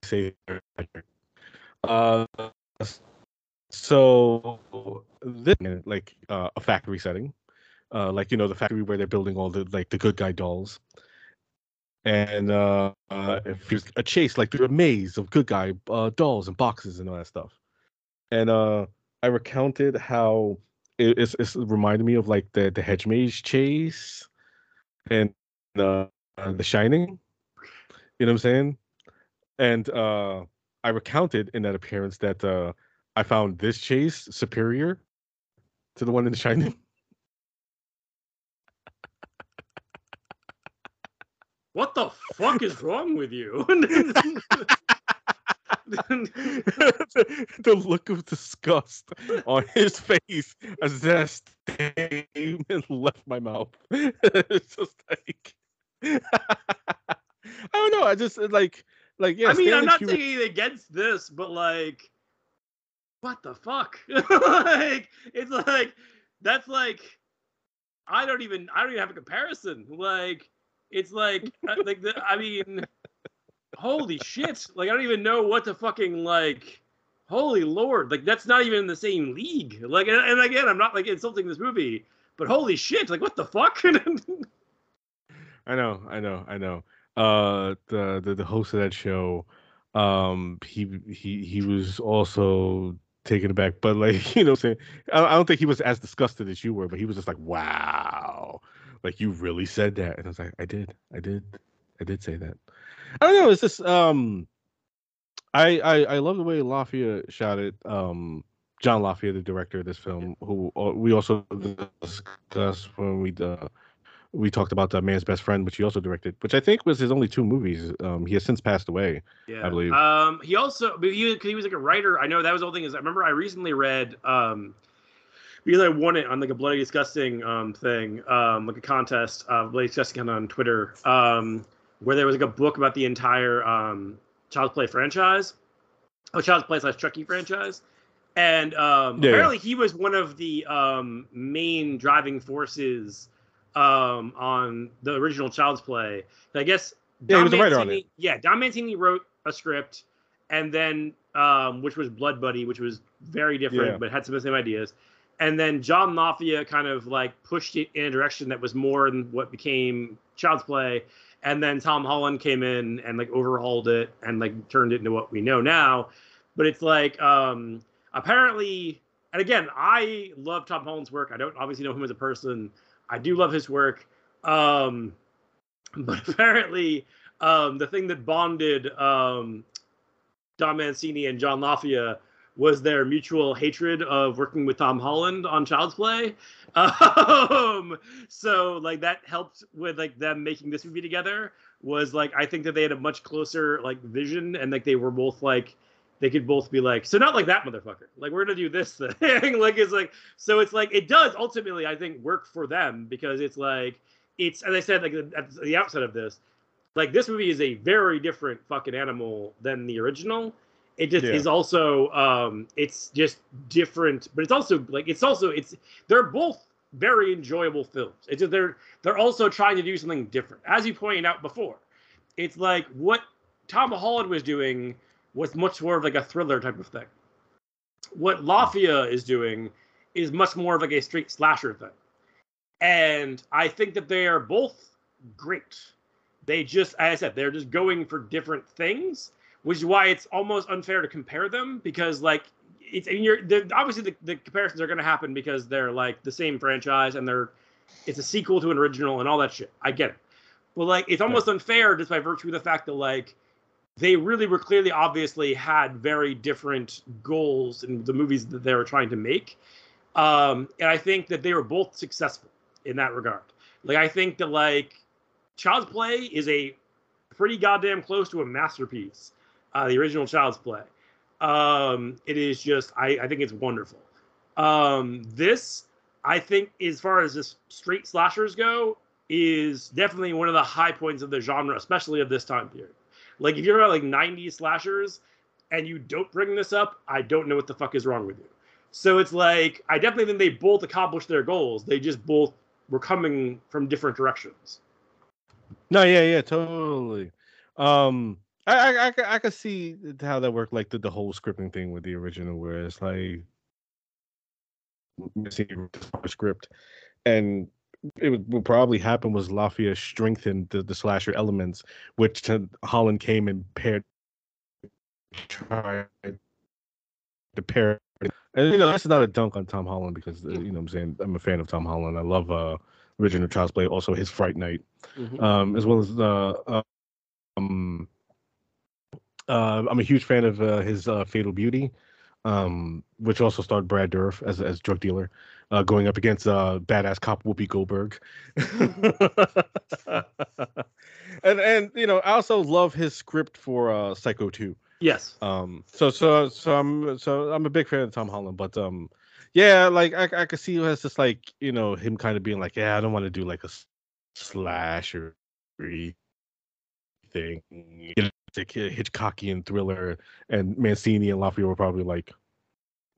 say uh, so this like uh, a factory setting, uh, like you know the factory where they're building all the like the good guy dolls and uh, uh if there's a chase like through a maze of good guy uh, dolls and boxes and all that stuff. And uh, I recounted how it, it's, it's reminded me of like the the hedge maze chase and uh, the Shining. You know what I'm saying? And uh, I recounted in that appearance that uh, I found this chase superior to the one in the Shining. What the fuck is wrong with you? the, look of disgust on his face as that statement left my mouth. it's just like I don't know. I just uh, like like yeah. I mean, I'm not saying against this, but like, what the fuck? like, it's like that's like I don't even I don't even have a comparison. Like it's like, uh, like the, I mean, holy shit! Like I don't even know what to fucking like. Holy lord! Like that's not even in the same league. Like, and, and again, I'm not like insulting this movie, but holy shit! Like what the fuck? I know, I know, I know. Uh, the, the the host of that show, um, he he he was also taken aback, but like you know, saying I, I don't think he was as disgusted as you were, but he was just like, wow like you really said that and i was like i did i did i did say that. I don't know it's just um i i, I love the way lafia shot it um john lafia the director of this film who uh, we also discussed when we uh, we talked about the man's best friend which he also directed which i think was his only two movies um he has since passed away yeah i believe. um he also he, he was like a writer i know that was the whole thing is i remember i recently read um because I won it on like a bloody disgusting um, thing, um, like a contest, uh, bloody disgusting on Twitter, um, where there was like a book about the entire um, Child's Play franchise, oh Child's Play slash Chucky franchise, and um, yeah. apparently he was one of the um, main driving forces um, on the original Child's Play. I guess yeah, Don he was Mancini, a writer on it. Yeah, Don Mancini wrote a script, and then um, which was Blood Buddy, which was very different, yeah. but had some of the same ideas and then John Lafia kind of like pushed it in a direction that was more than what became Child's Play, and then Tom Holland came in and like overhauled it and like turned it into what we know now. But it's like um apparently, and again, I love Tom Holland's work. I don't obviously know him as a person. I do love his work, um, but apparently, um, the thing that bonded um, Don Mancini and John Lafia was their mutual hatred of working with Tom Holland on Child's Play. Um, so like that helped with like them making this movie together. Was like I think that they had a much closer like vision and like they were both like they could both be like so not like that motherfucker like we're gonna do this thing like it's like so it's like it does ultimately I think work for them because it's like it's as I said like at the outset of this, like this movie is a very different fucking animal than the original. It just Yeah. is also um it's just different, but it's also like it's also it's they're both very enjoyable films. It's just they're they're also trying to do something different. As you pointed out before, it's like what Tom Holland was doing was much more of like a thriller type of thing. What Lafia is doing is much more of like a straight slasher thing. And I think that they are both great. They just, as I said, they're just going for different things, which is why it's almost unfair to compare them because, like, it's and you're obviously the, the comparisons are going to happen because they're like the same franchise and they're it's a sequel to an original and all that shit. I get it, but like it's almost unfair just by virtue of the fact that like they really were clearly obviously had very different goals in the movies that they were trying to make. Um and i think that they were both successful in that regard. Like i think that like child's play is a pretty goddamn close to a masterpiece uh the original child's play um it is just i i think it's wonderful um this i think as far as just straight slashers go is definitely one of the high points of the genre especially of this time period like if you're about like 90s slashers and you don't bring this up, I don't know what the fuck is wrong with you. So it's like I definitely think they both accomplished their goals. They just both were coming from different directions. No, yeah, yeah, totally. Um, I, I, I, could- I could see how that worked, like the, the whole scripting thing with the original, where it's like missing the script, and it would, probably happen was Lafayette strengthened the, the slasher elements, which to Holland came and paired, tried to pair. And you know that's not a dunk on Tom Holland because uh, you know what I'm saying I'm a fan of Tom Holland. I love uh original Child's Play, also his Fright Night um, as well as uh, uh, uh, I'm a huge fan of uh, his uh, Fatal Beauty, um, which also starred Brad Dourif as as drug dealer, uh, going up against uh, badass cop Whoopi Goldberg. and and you know I also love his script for uh, Psycho 2. Yes. Um, so so so I'm so I'm a big fan of Tom Holland, but um, yeah, like I I could see as just like you know him kind of being like, yeah, I don't want to do like a slasher thing, you know, like a Hitchcockian thriller, and Mancini and Lafayette were probably like,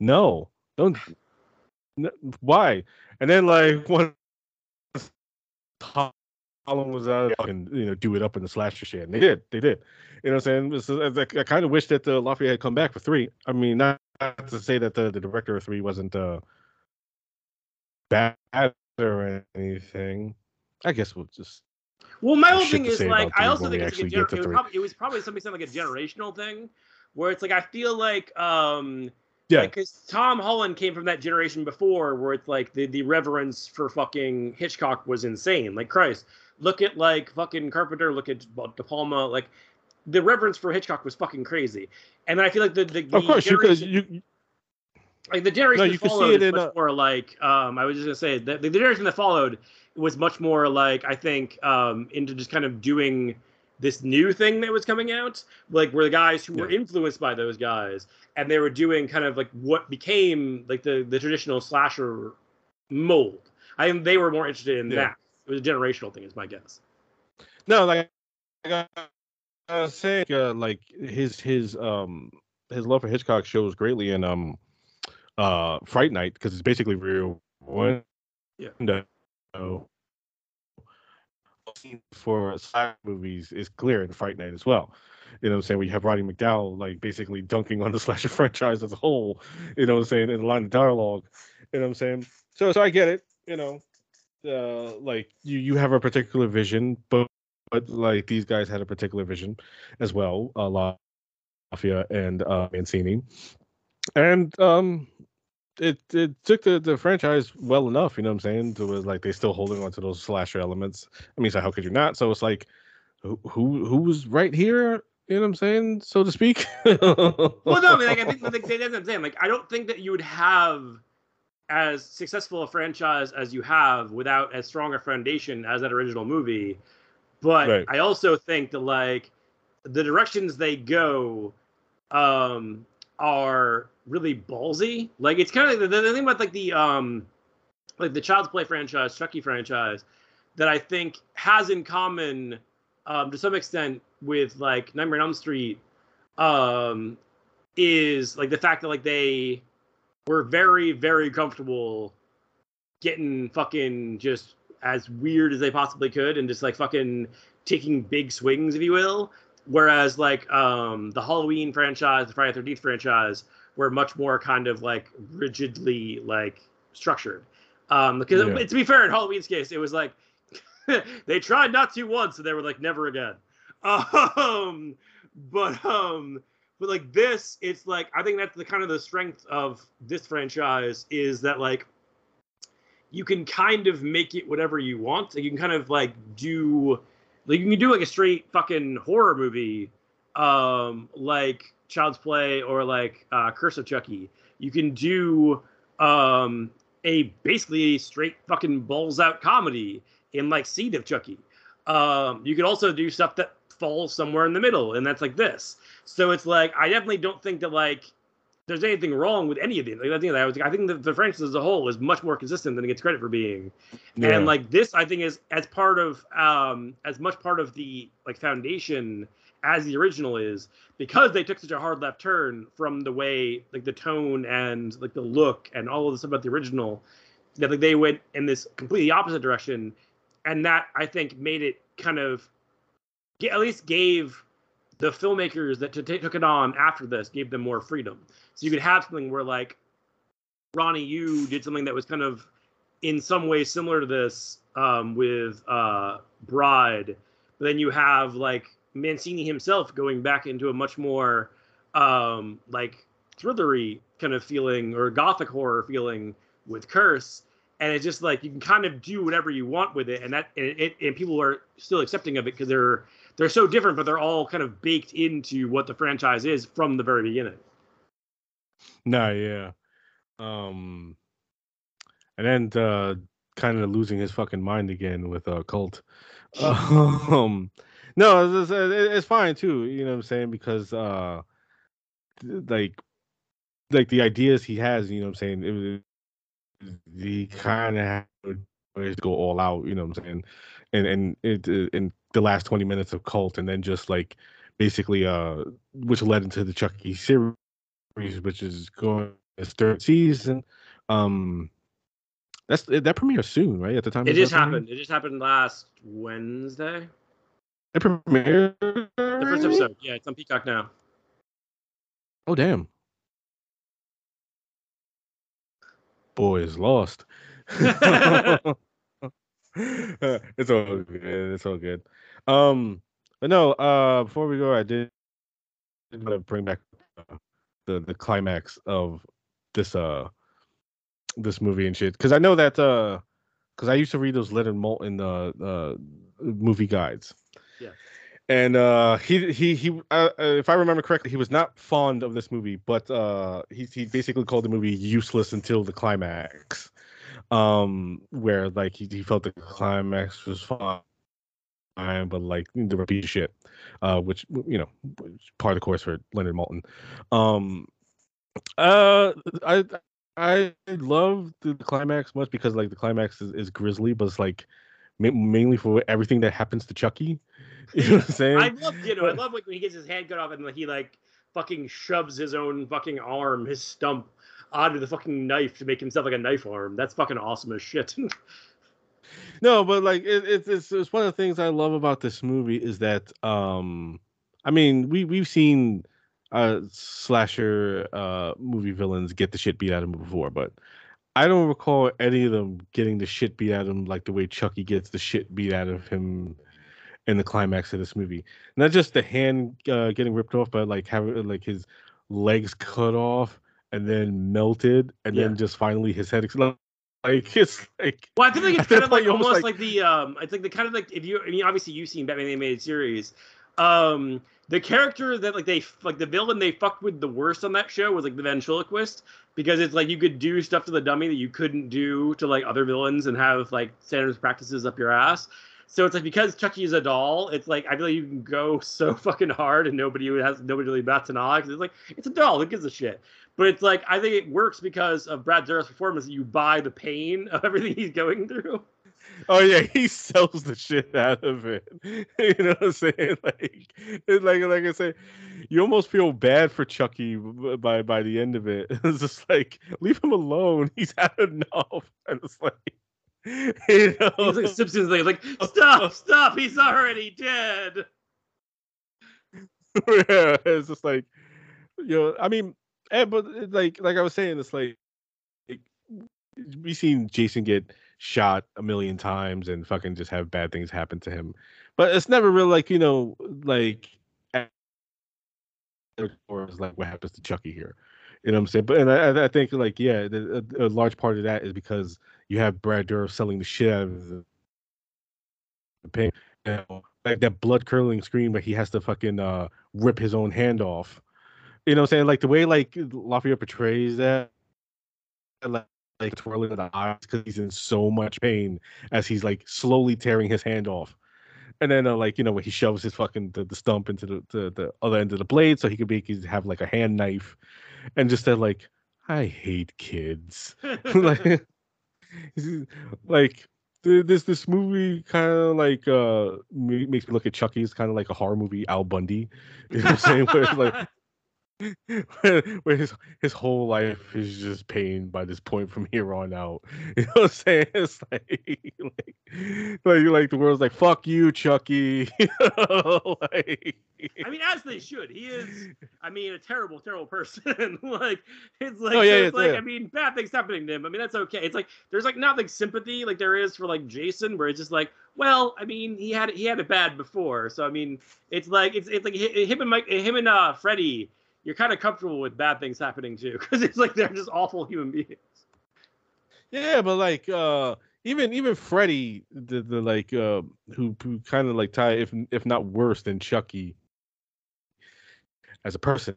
no, don't, why? And then like one. Holland was out and you know do it up in the slasher shit, and they did, they did. You know what I'm saying? I, I kind of wish that the Lafayette had come back for three. I mean, not, not to say that the, the director of three wasn't uh, bad or anything. I guess we'll just Well, my whole thing is like I also think it's like a gener- it, was probably, it was probably something like a generational thing, where it's like I feel like um Yeah. because Tom Holland came from that generation before, where it's like the the reverence for fucking Hitchcock was insane. Like Christ, look at like fucking Carpenter, look at De Palma, like the reverence for Hitchcock was fucking crazy. And I feel like the the, the of course you could you like the generation you that followed it is much uh, more like um I was just gonna say that the generation that followed was much more like I think um into just kind of doing this new thing that was coming out, like where the guys who were influenced by those guys and they were doing kind of like what became like the the traditional slasher mold. I think they were more interested in Yeah. that. It was a generational thing, is my guess. no like I I was saying uh, like his his um his love for Hitchcock shows greatly in um uh Fright Night because it's basically real one Yeah. no for sci movies is clear in Fright Night as well. You know what I'm saying? We have Roddy McDowall like basically dunking on the slasher franchise as a whole, you know what I'm saying, in a line of dialogue. You know what I'm saying? So so I get it, you know. Uh like you you have a particular vision, but but like these guys had a particular vision as well, A uh Lafia and uh Mancini. And um it it took the, the franchise well enough, you know what I'm saying? To was like they still holding on to those slasher elements. I mean, so how could you not? So it's like who who who was right here, you know what I'm saying, so to speak. well, no, I mean, like, I think like, that's what I'm saying. Like, I don't think that you would have as successful a franchise as you have without as strong a foundation as that original movie. But Right. I also think that like the directions they go um are really ballsy. Like it's kind of the, the thing about like the um like the Child's Play franchise, Chucky franchise. that I think has in common, um, to some extent, with like Nightmare on Elm Street, um, is like the fact that like they were very very comfortable getting fucking just as weird as they possibly could and just like fucking taking big swings, if you will. Whereas like um, the Halloween franchise, the Friday the Thirteenth franchise, were much more kind of like rigidly like structured. Um, because Yeah. to be fair, in Halloween's case, it was like they tried not to once, and they were like never again. Um, but um, but like this, it's like I think that's the kind of the strength of this franchise is that like you can kind of make it whatever you want. Like you can kind of like do like you can do like a straight fucking horror movie, um, like Child's Play or like uh, Curse of Chucky. You can do um a basically a straight fucking balls out comedy in like Seed of Chucky. Um, you could also do stuff that falls somewhere in the middle, and that's like this. So it's like I definitely don't think that like there's anything wrong with any of these. Like, I think that I was I think that the franchise as a whole is much more consistent than it gets credit for being. Yeah. And like this, I think is as part of um as much part of the like foundation as the original is because they took such a hard left turn from the way like the tone and like the look and all of stuff about the original that like they went in this completely opposite direction. And that i think made it kind of at least gave the filmmakers that ta- took it on after this gave them more freedom. So you could have something where like Ronny Yu did something that was kind of in some way similar to this um, with uh, bride. But then you have like mancini himself going back into a much more um, like thrillery kind of feeling or gothic horror feeling with curse and it's just like you can kind of do whatever you want with it and that and it and people are still accepting of it because they're they're so different but they're all kind of baked into what the franchise is from the very beginning Nah, yeah. Um, and then uh, kind of losing his fucking mind again with a uh, cult. um, no, it's, it's, it's fine too. You know what I'm saying? Because uh, like, like the ideas he has. You know what I'm saying? It was he kind of had to go all out. You know what I'm saying? And and it uh, in the last 20 minutes of cult, and then just like basically uh, which led into the Chucky series which is going its third season. Um, that's that premieres soon, right? At the time it just happened it just happened last wednesday It premiered. the first episode yeah it's on peacock now Oh damn! Boy is lost. it's all good. It's all good. Um, but no. Uh, before we go, I did want to bring back uh, the the climax of this uh this movie and shit because I know that uh because I used to read those Leonard Maltin uh uh movie guides. Yeah. And uh he he he uh, uh, if I remember correctly he was not fond of this movie but uh he he basically called the movie useless until the climax. Um where like he, he felt the climax was fine but like the repeat shit uh which you know part of the course for Leonard Maltin. Um uh I I love the climax much because like the climax is, is grisly, but it's like mainly for everything that happens to Chucky. You know what I'm saying? I love, you know, I love like when he gets his hand cut off and he like fucking shoves his own fucking arm, his stump, onto the fucking knife to make himself like a knife arm. That's fucking awesome as shit. No, but like it, it's it's it's one of the things I love about this movie is that um I mean we we've seen uh slasher uh movie villains get the shit beat out of them before, but I don't recall any of them getting the shit beat out of them like the way Chucky gets the shit beat out of him in the climax of this movie. Not just the hand uh, getting ripped off, but like having like his legs cut off and then melted, and Yeah. then just finally his head. ex- Like, it's like Well, I think like it's kind of like almost like- like, the um, it's like the kind of like if you, I mean, obviously you've seen Batman the animated series. Um, the character that like they like the villain they fucked with the worst on that show was like the ventriloquist because it's like you could do stuff to the dummy that you couldn't do to like other villains and have like standards practices up your ass. So it's like because Chucky is a doll, it's like I feel like you can go so fucking hard and nobody has nobody really bats an eye because it's like it's a doll. Who gives a shit? But it's like I think it works because of Brad Dourif's performance. You buy the pain of everything he's going through. Oh yeah, he sells the shit out of it. You know what I'm saying? Like, it's like like I say, you almost feel bad for Chucky by by the end of it. It's just like leave him alone. He's had enough. And it's like, you know, He's like Simpsons like, like stop, stop, he's already dead. yeah, it's just like, you know, I mean, and but eh, like like I was saying, it's like, like we seen Jason get shot a million times and fucking just have bad things happen to him. But it's never really like, you know, like or it's like what happens to Chucky here. You know what I'm saying? But and I, I think like yeah, the, a, a, large part of that is because you have Brad Dourif selling the shit out of the, the pain. You know, like that blood curdling scream where he has to fucking uh, rip his own hand off. You know what I'm saying? Like the way like Lafayette portrays that, like like twirling the eyes because he's in so much pain as he's like slowly tearing his hand off. And then uh, like you know when he shoves his fucking the, the stump into the, the, the other end of the blade so he could be he could have like a hand knife, and just that like I hate kids, like like this this movie kind of like uh makes me look at Chucky as kind of like a horror movie Al Bundy, you know what I'm saying? Where it's like where his his whole life is just pain by this point from here on out. You know what I'm saying? It's like like like, like the world's like fuck you, Chucky. you know, like, I mean, as they should. He is, I mean, a terrible, terrible person. like it's like, oh, yeah, it's like yeah. I mean, bad things happening to him. I mean, that's okay. It's like there's like not like sympathy like there is for like Jason, where it's just like, well, I mean, he had he had it bad before, so I mean, it's like it's it's like him and Mike, him and uh Freddy you're kind of comfortable with bad things happening too because it's like they're just awful human beings. Yeah, but like uh even even Freddy, the the like uh who who kind of like tie if if not worse than Chucky as a person.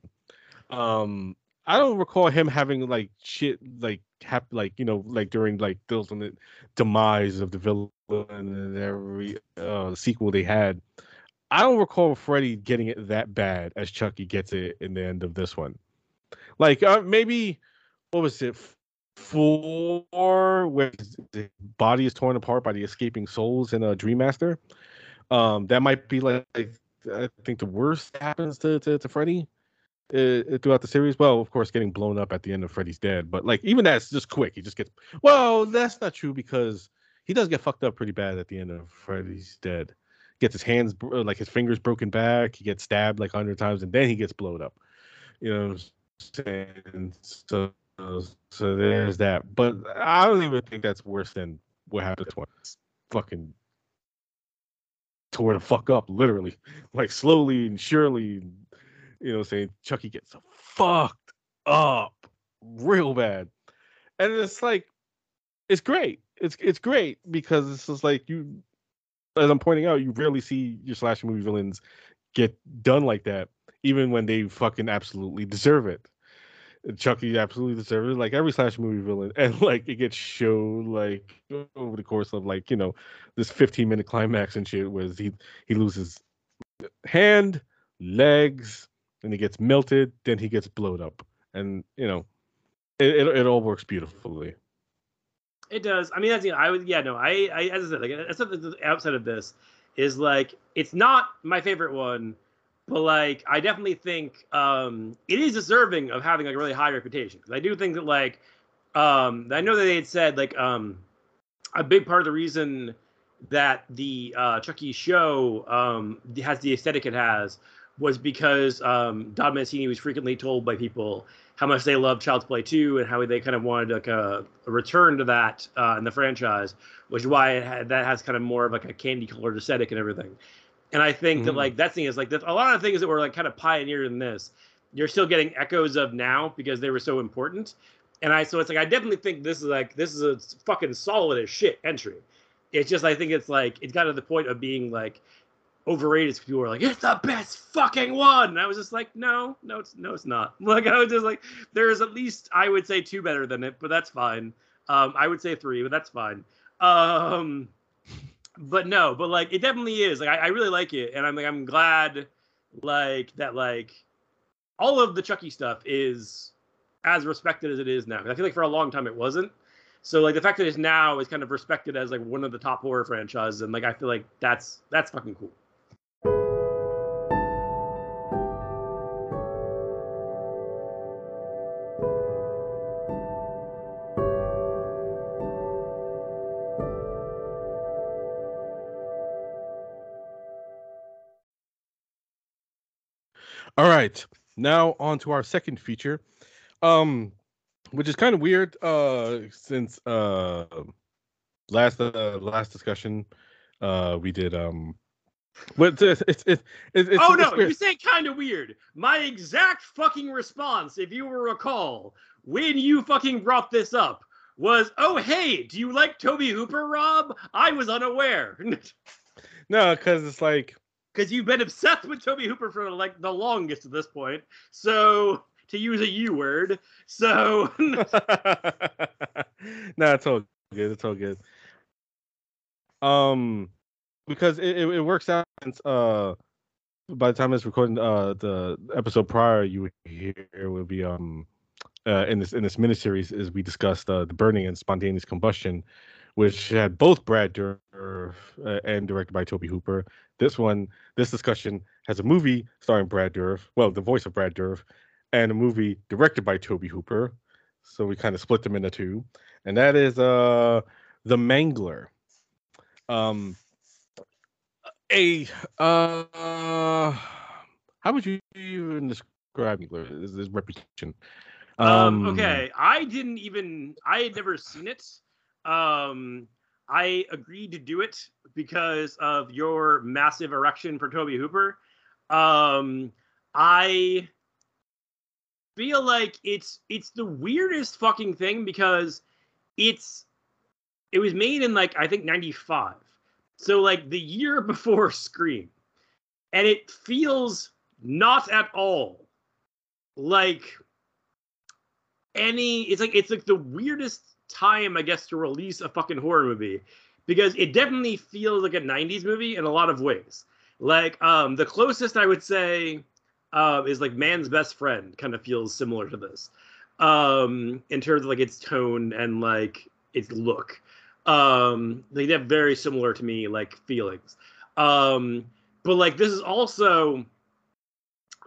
Um I don't recall him having like shit like hap- like you know like during like the demise of the villain and every uh sequel they had. I don't recall Freddy getting it that bad as Chucky gets it in the end of this one. Like uh, maybe what was it? Four, where the body is torn apart by the escaping souls in a Dream Master. Um, that might be like, I think the worst happens to to, to Freddy uh, throughout the series. Well, of course, getting blown up at the end of Freddy's Dead, but like even that's just quick. He just gets. Well, that's not true because he does get fucked up pretty bad at the end of Freddy's Dead gets his hands uh, like his fingers broken back. He gets stabbed like hundred times, and then he gets blown up. You know, and so so there's that. But I don't even think that's worse than what happened to us. Fucking tore the fuck up, literally, like slowly and surely. You know, saying Chucky gets fucked up real bad, and it's like it's great. It's it's great because it's just like you as I'm pointing out, you rarely see your slasher movie villains get done like that, even when they fucking absolutely deserve it. Chucky absolutely deserves it, like every slasher movie villain, and like it gets showed like over the course of like you know this 15 minute climax and shit, where he he loses hand, legs, and he gets melted, then he gets blown up, and you know it it, it all works beautifully. It does. I mean, that's you know, I would yeah no I I as I said like that's outside of this is like it's not my favorite one, but like I definitely think um it is deserving of having like a really high reputation. I do think that like um I know that they had said like um a big part of the reason that the uh, Chucky show um, has the aesthetic it has was because um, Don Mancini was frequently told by people how much they love Child's Play 2 and how they kind of wanted like a, a return to that uh, in the franchise, which is why it had, that has kind of more of like a candy colored aesthetic and everything. And I think mm-hmm. that like that thing is like a lot of things that were like kind of pioneered in this, you're still getting echoes of now because they were so important. And I so it's like I definitely think this is like this is a fucking solid as shit entry. It's just I think it's like it's got to the point of being like overrated people were like, "It's the best fucking one." And I was just like, "No, no, it's no, it's not." Like I was just like, "There's at least I would say two better than it, but that's fine." Um, I would say three, but that's fine. Um, but no, but like it definitely is. Like I, I really like it, and I'm like I'm glad like that like all of the Chucky stuff is as respected as it is now. I feel like for a long time it wasn't. So like the fact that it's now is kind of respected as like one of the top horror franchises, and like I feel like that's that's fucking cool. Now on to our second feature, um, which is kind of weird, uh, since uh, last uh, last discussion, uh, we did um, but it's it's it's, it's, it's oh no, it's you say kind of weird. My exact fucking response, if you will recall, when you fucking brought this up, was, "Oh hey, do you like Tobe Hooper, Rob? I was unaware." no, because it's like because you've been obsessed with Tobe Hooper for like the longest at this point. So to use a U word, so no, it's all good. It's all good. Um, because it, it, it works out. since, Uh, by the time it's recording, uh, the episode prior you would hear will be um, uh, in this in this miniseries is we discussed uh, the burning and spontaneous combustion, which had both Brad Dourif uh, and directed by Tobe Hooper. This one, this discussion has a movie starring Brad Dourif, well, the voice of Brad Dourif, and a movie directed by Tobe Hooper. So we kind of split them into two, and that is uh the Mangler. Um, a uh, how would you even describe Mangler? This, his reputation. um, okay, I didn't even I had never seen it. Um, I agreed to do it because of your massive erection for Tobe Hooper. Um, I feel like it's it's the weirdest fucking thing because it's it was made in like I think 95. So like the year before Scream. And it feels not at all like any it's like it's like the weirdest time I guess to release a fucking horror movie because it definitely feels like a 90s movie in a lot of ways. Like um the closest I would say uh, is like Man's Best Friend kind of feels similar to this. Um in terms of like its tone and like its look. Um they have very similar to me like feelings. Um but like this is also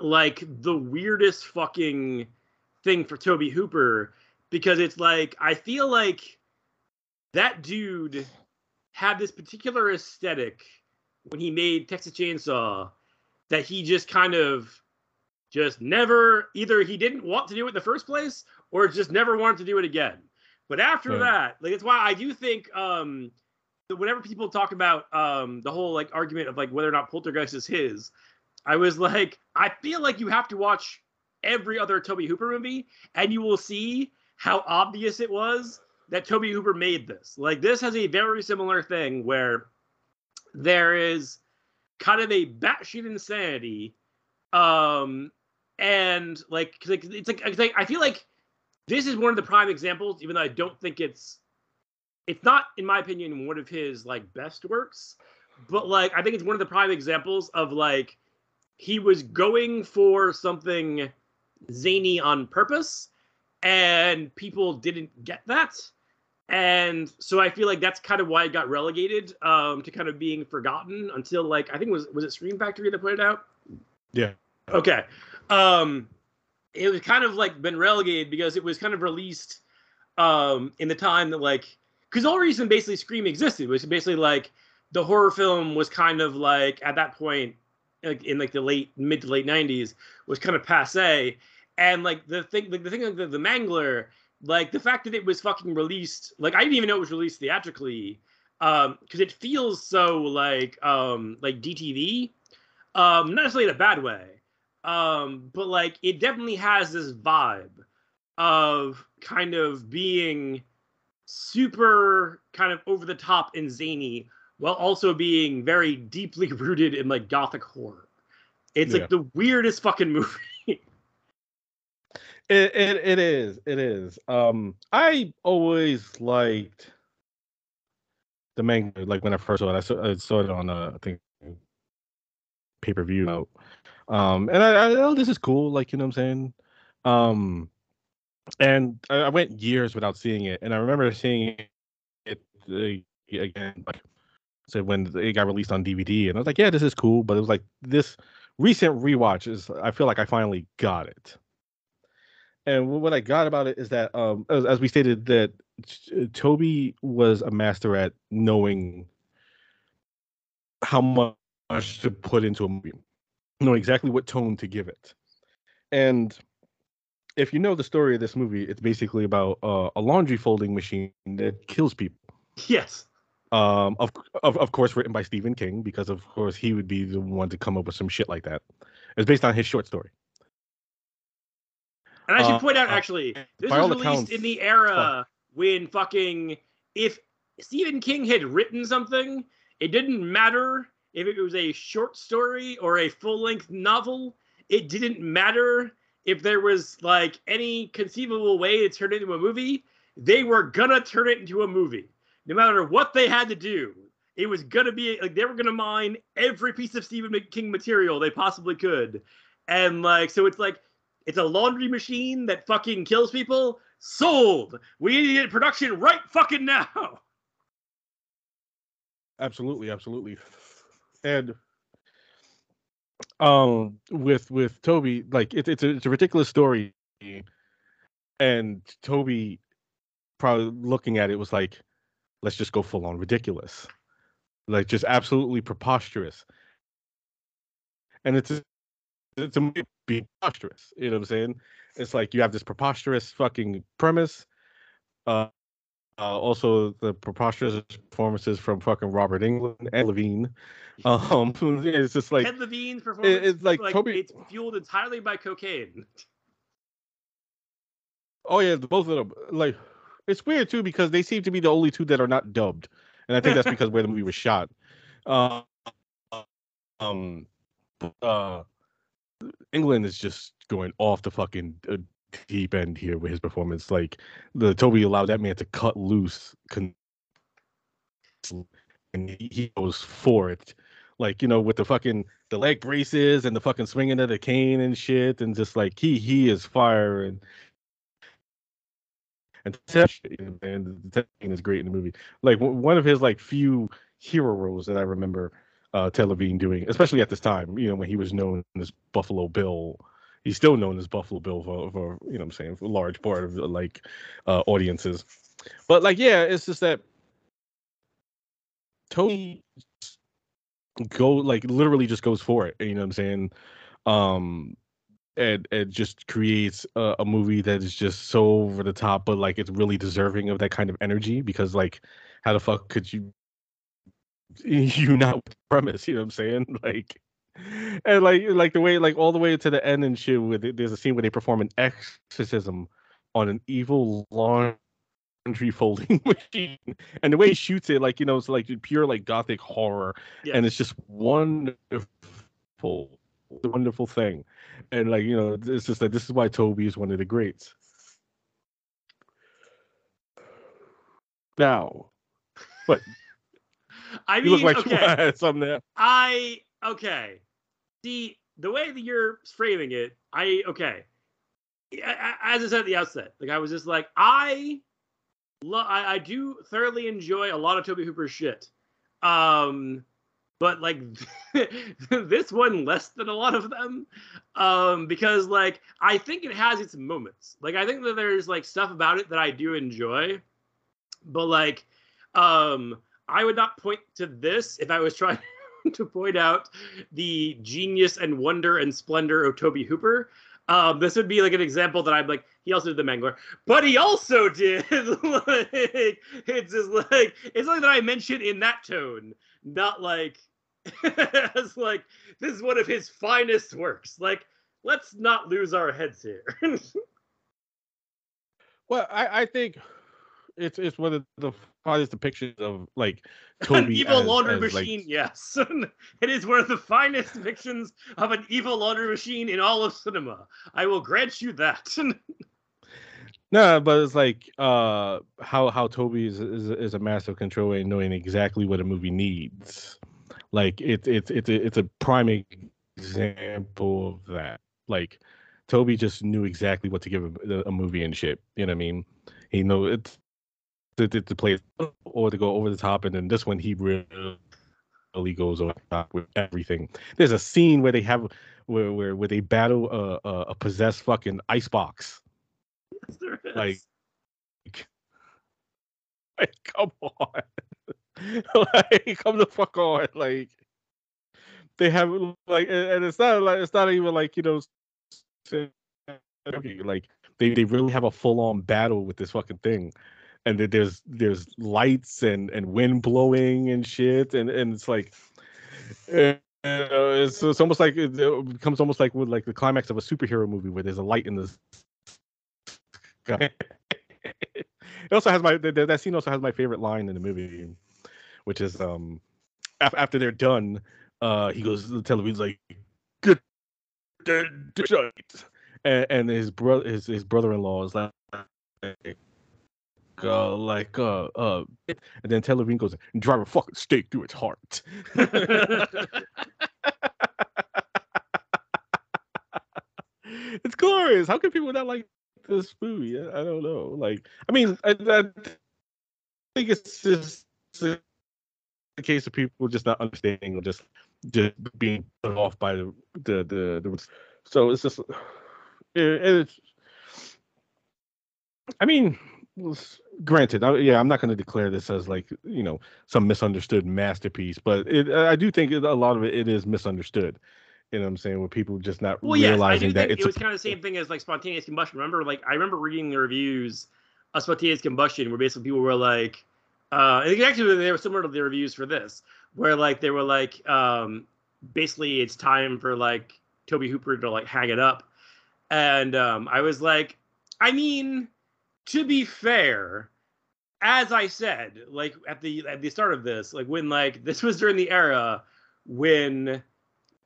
like the weirdest fucking thing for Tobe Hooper because it's like I feel like that dude had this particular aesthetic when he made Texas Chainsaw that he just kind of just never either he didn't want to do it in the first place or just never wanted to do it again. But after Right. that, like that's why I do think um that whenever people talk about um the whole like argument of like whether or not Poltergeist is his, I was like, I feel like you have to watch every other Tobe Hooper movie and you will see how obvious it was that Tobe Hooper made this. Like this has a very similar thing where there is kind of a batshit insanity, um, and like like it's like, it's like I feel like this is one of the prime examples, even though I don't think it's it's not in my opinion one of his like best works, but like I think it's one of the prime examples of like he was going for something zany on purpose and people didn't get that. And so i feel like that's kind of why it got relegated um to kind of being forgotten until like i think it was was it Scream Factory that put it out? Yeah. okay. Um it was kind of like been relegated because it was kind of released um in the time that like because whole reason basically scream existed was basically like the horror film was kind of like at that point like in like the late mid to late 90s was kind of passe and like the thing like the thing like the, the mangler like the fact that it was fucking released like i didn't even know it was released theatrically um because it feels so like um like dtv um not necessarily in a bad way um but like it definitely has this vibe of kind of being super kind of over the top and zany while also being very deeply rooted in like gothic horror it's Yeah. like the weirdest fucking movie It, it it is. It is. Um I always liked the Mangler like when I first saw it. I saw, I saw it on uh, I think pay-per-view note. Um and I, I oh this is cool, like you know what I'm saying? Um and I, I went years without seeing it, and I remember seeing it uh, again, like so when it got released on DVD, and I was like, yeah, this is cool, but it was like this recent rewatch is I feel like I finally got it. And what I got about it is that, um, as, as we stated, that Tobe was a master at knowing how much to put into a movie, know exactly what tone to give it. And if you know the story of this movie, it's basically about uh, a laundry folding machine that kills people. Yes. Um, of, of of course, written by Stephen King because of course he would be the one to come up with some shit like that. It's based on his short story. And I should uh, point out, uh, actually, this was released accounts, in the era when fucking if Stephen King had written something, it didn't matter if it was a short story or a full length novel. It didn't matter if there was like any conceivable way to turn it into a movie. They were gonna turn it into a movie no matter what they had to do, it was gonna be like they were gonna mine every piece of Stephen King material they possibly could, and like so it's like it's a laundry machine that fucking kills people. Sold. We need to get production right fucking now. Absolutely, absolutely, and um with with Tobe, like it's a it's a ridiculous story, and Tobe probably looking at it was like let's just go full on ridiculous, like just absolutely preposterous. And it's a be preposterous. You know what I'm saying? It's like you have this preposterous fucking premise. Uh, uh, also the preposterous performances from fucking Robert Englund and Levine. Um, it's just like Ted Levine's performance. it's like, like. It's fueled entirely by cocaine. Oh yeah, both of them. Like it's weird too because they seem to be the only two that are not dubbed, and I think that's because where the movie was shot. Uh, um, uh, Englund is just going off the fucking uh, deep end here with his performance. Like the Tobe allowed that man to cut loose, con- and he goes for it. Like you know, with the fucking the leg braces and the fucking swinging of the cane and shit, and just like he he is fire and and the is great in the movie. Like one of his like few hero roles that I remember uh, Ted Levine doing, especially at this time. You know when he was known as Buffalo Bill. He's still known as Buffalo Bill for, for you know I'm saying for a large part of like uh, audiences. But like yeah, it's just that Tobe go like literally just goes for it. You know what I'm saying? Um and it just creates a, a, movie that is just so over the top, but like it's really deserving of that kind of energy because like how the fuck could you you not premise? You know what I'm saying? Like and like like the way like all the way to the end and shit with it, there's a scene where they perform an exorcism on an evil laundry folding machine and the way he shoots it like you know it's like pure like gothic horror and it's just wonderful wonderful thing and like you know, it's just that this is why Tobe is one of the greats. Now, but I mean, you look like okay. something there. I okay. See the way that you're framing it, I okay. As I said at the outset, like I was just like I, lo- I, I do thoroughly enjoy a lot of Tobe Hooper's shit. Um, but like this one less than a lot of them um because like i think it has its moments like i think that there's like stuff about it that i do enjoy but like um i would not point to this if i was trying to point out the genius and wonder and splendor of Tobe Hooper um, this would be like an example that I'm like, he also did the Mangler, but he also did like it's just like it's like that I mentioned in that tone, not like as like this is one of his finest works. Like, let's not lose our heads here. well, I, I think it's it's one of the finest depictions of like Tobe an evil as, laundry as, machine. Like... Yes, it is one of the finest depictions of an evil laundry machine in all of cinema. I will grant you that. no, but it's like uh how how Tobe is is, is a master control and knowing exactly what a movie needs. Like it's it's it's a, it's a prime example of that. Like Tobe just knew exactly what to give a, a movie and shit. You know what I mean? He know it's to, to, to play or to go over the top, and then this one he really goes over the top with everything. There's a scene where they have where where, where they battle a, a, a possessed fucking icebox. Yes, there is. Like, like come on, like come the fuck on, like they have like, and and it's not like it's not even like you know, like they they really have a full on battle with this fucking thing and there's there's lights and and wind blowing and shit and and it's like uh, it's, it's almost like it, becomes almost like with like the climax of a superhero movie where there's a light in the sky. it also has my that, scene also has my favorite line in the movie which is um af- after they're done uh he goes to the television's like good and, and his brother his, his brother-in-law is like uh, like uh uh and then Television goes and drive a fucking stake through its heart. it's glorious. How can people not like this movie? I, don't know. Like, I mean, I, I think it's just a case of people just not understanding or just just being put off by the the the, the so it's just it, it's I mean granted, I, yeah, I'm not going to declare this as like you know some misunderstood masterpiece, but it, I do think it, a lot of it, it is misunderstood. You know what I'm saying? With people just not well, yes, realizing do that think it's it was a, kind of the same thing as like spontaneous combustion. Remember, like I remember reading the reviews of spontaneous combustion, where basically people were like, uh, and actually they were similar to the reviews for this, where like they were like, um, basically it's time for like Tobe Hooper to like hang it up, and um, I was like, I mean, to be fair, as I said, like at the at the start of this, like when like this was during the era when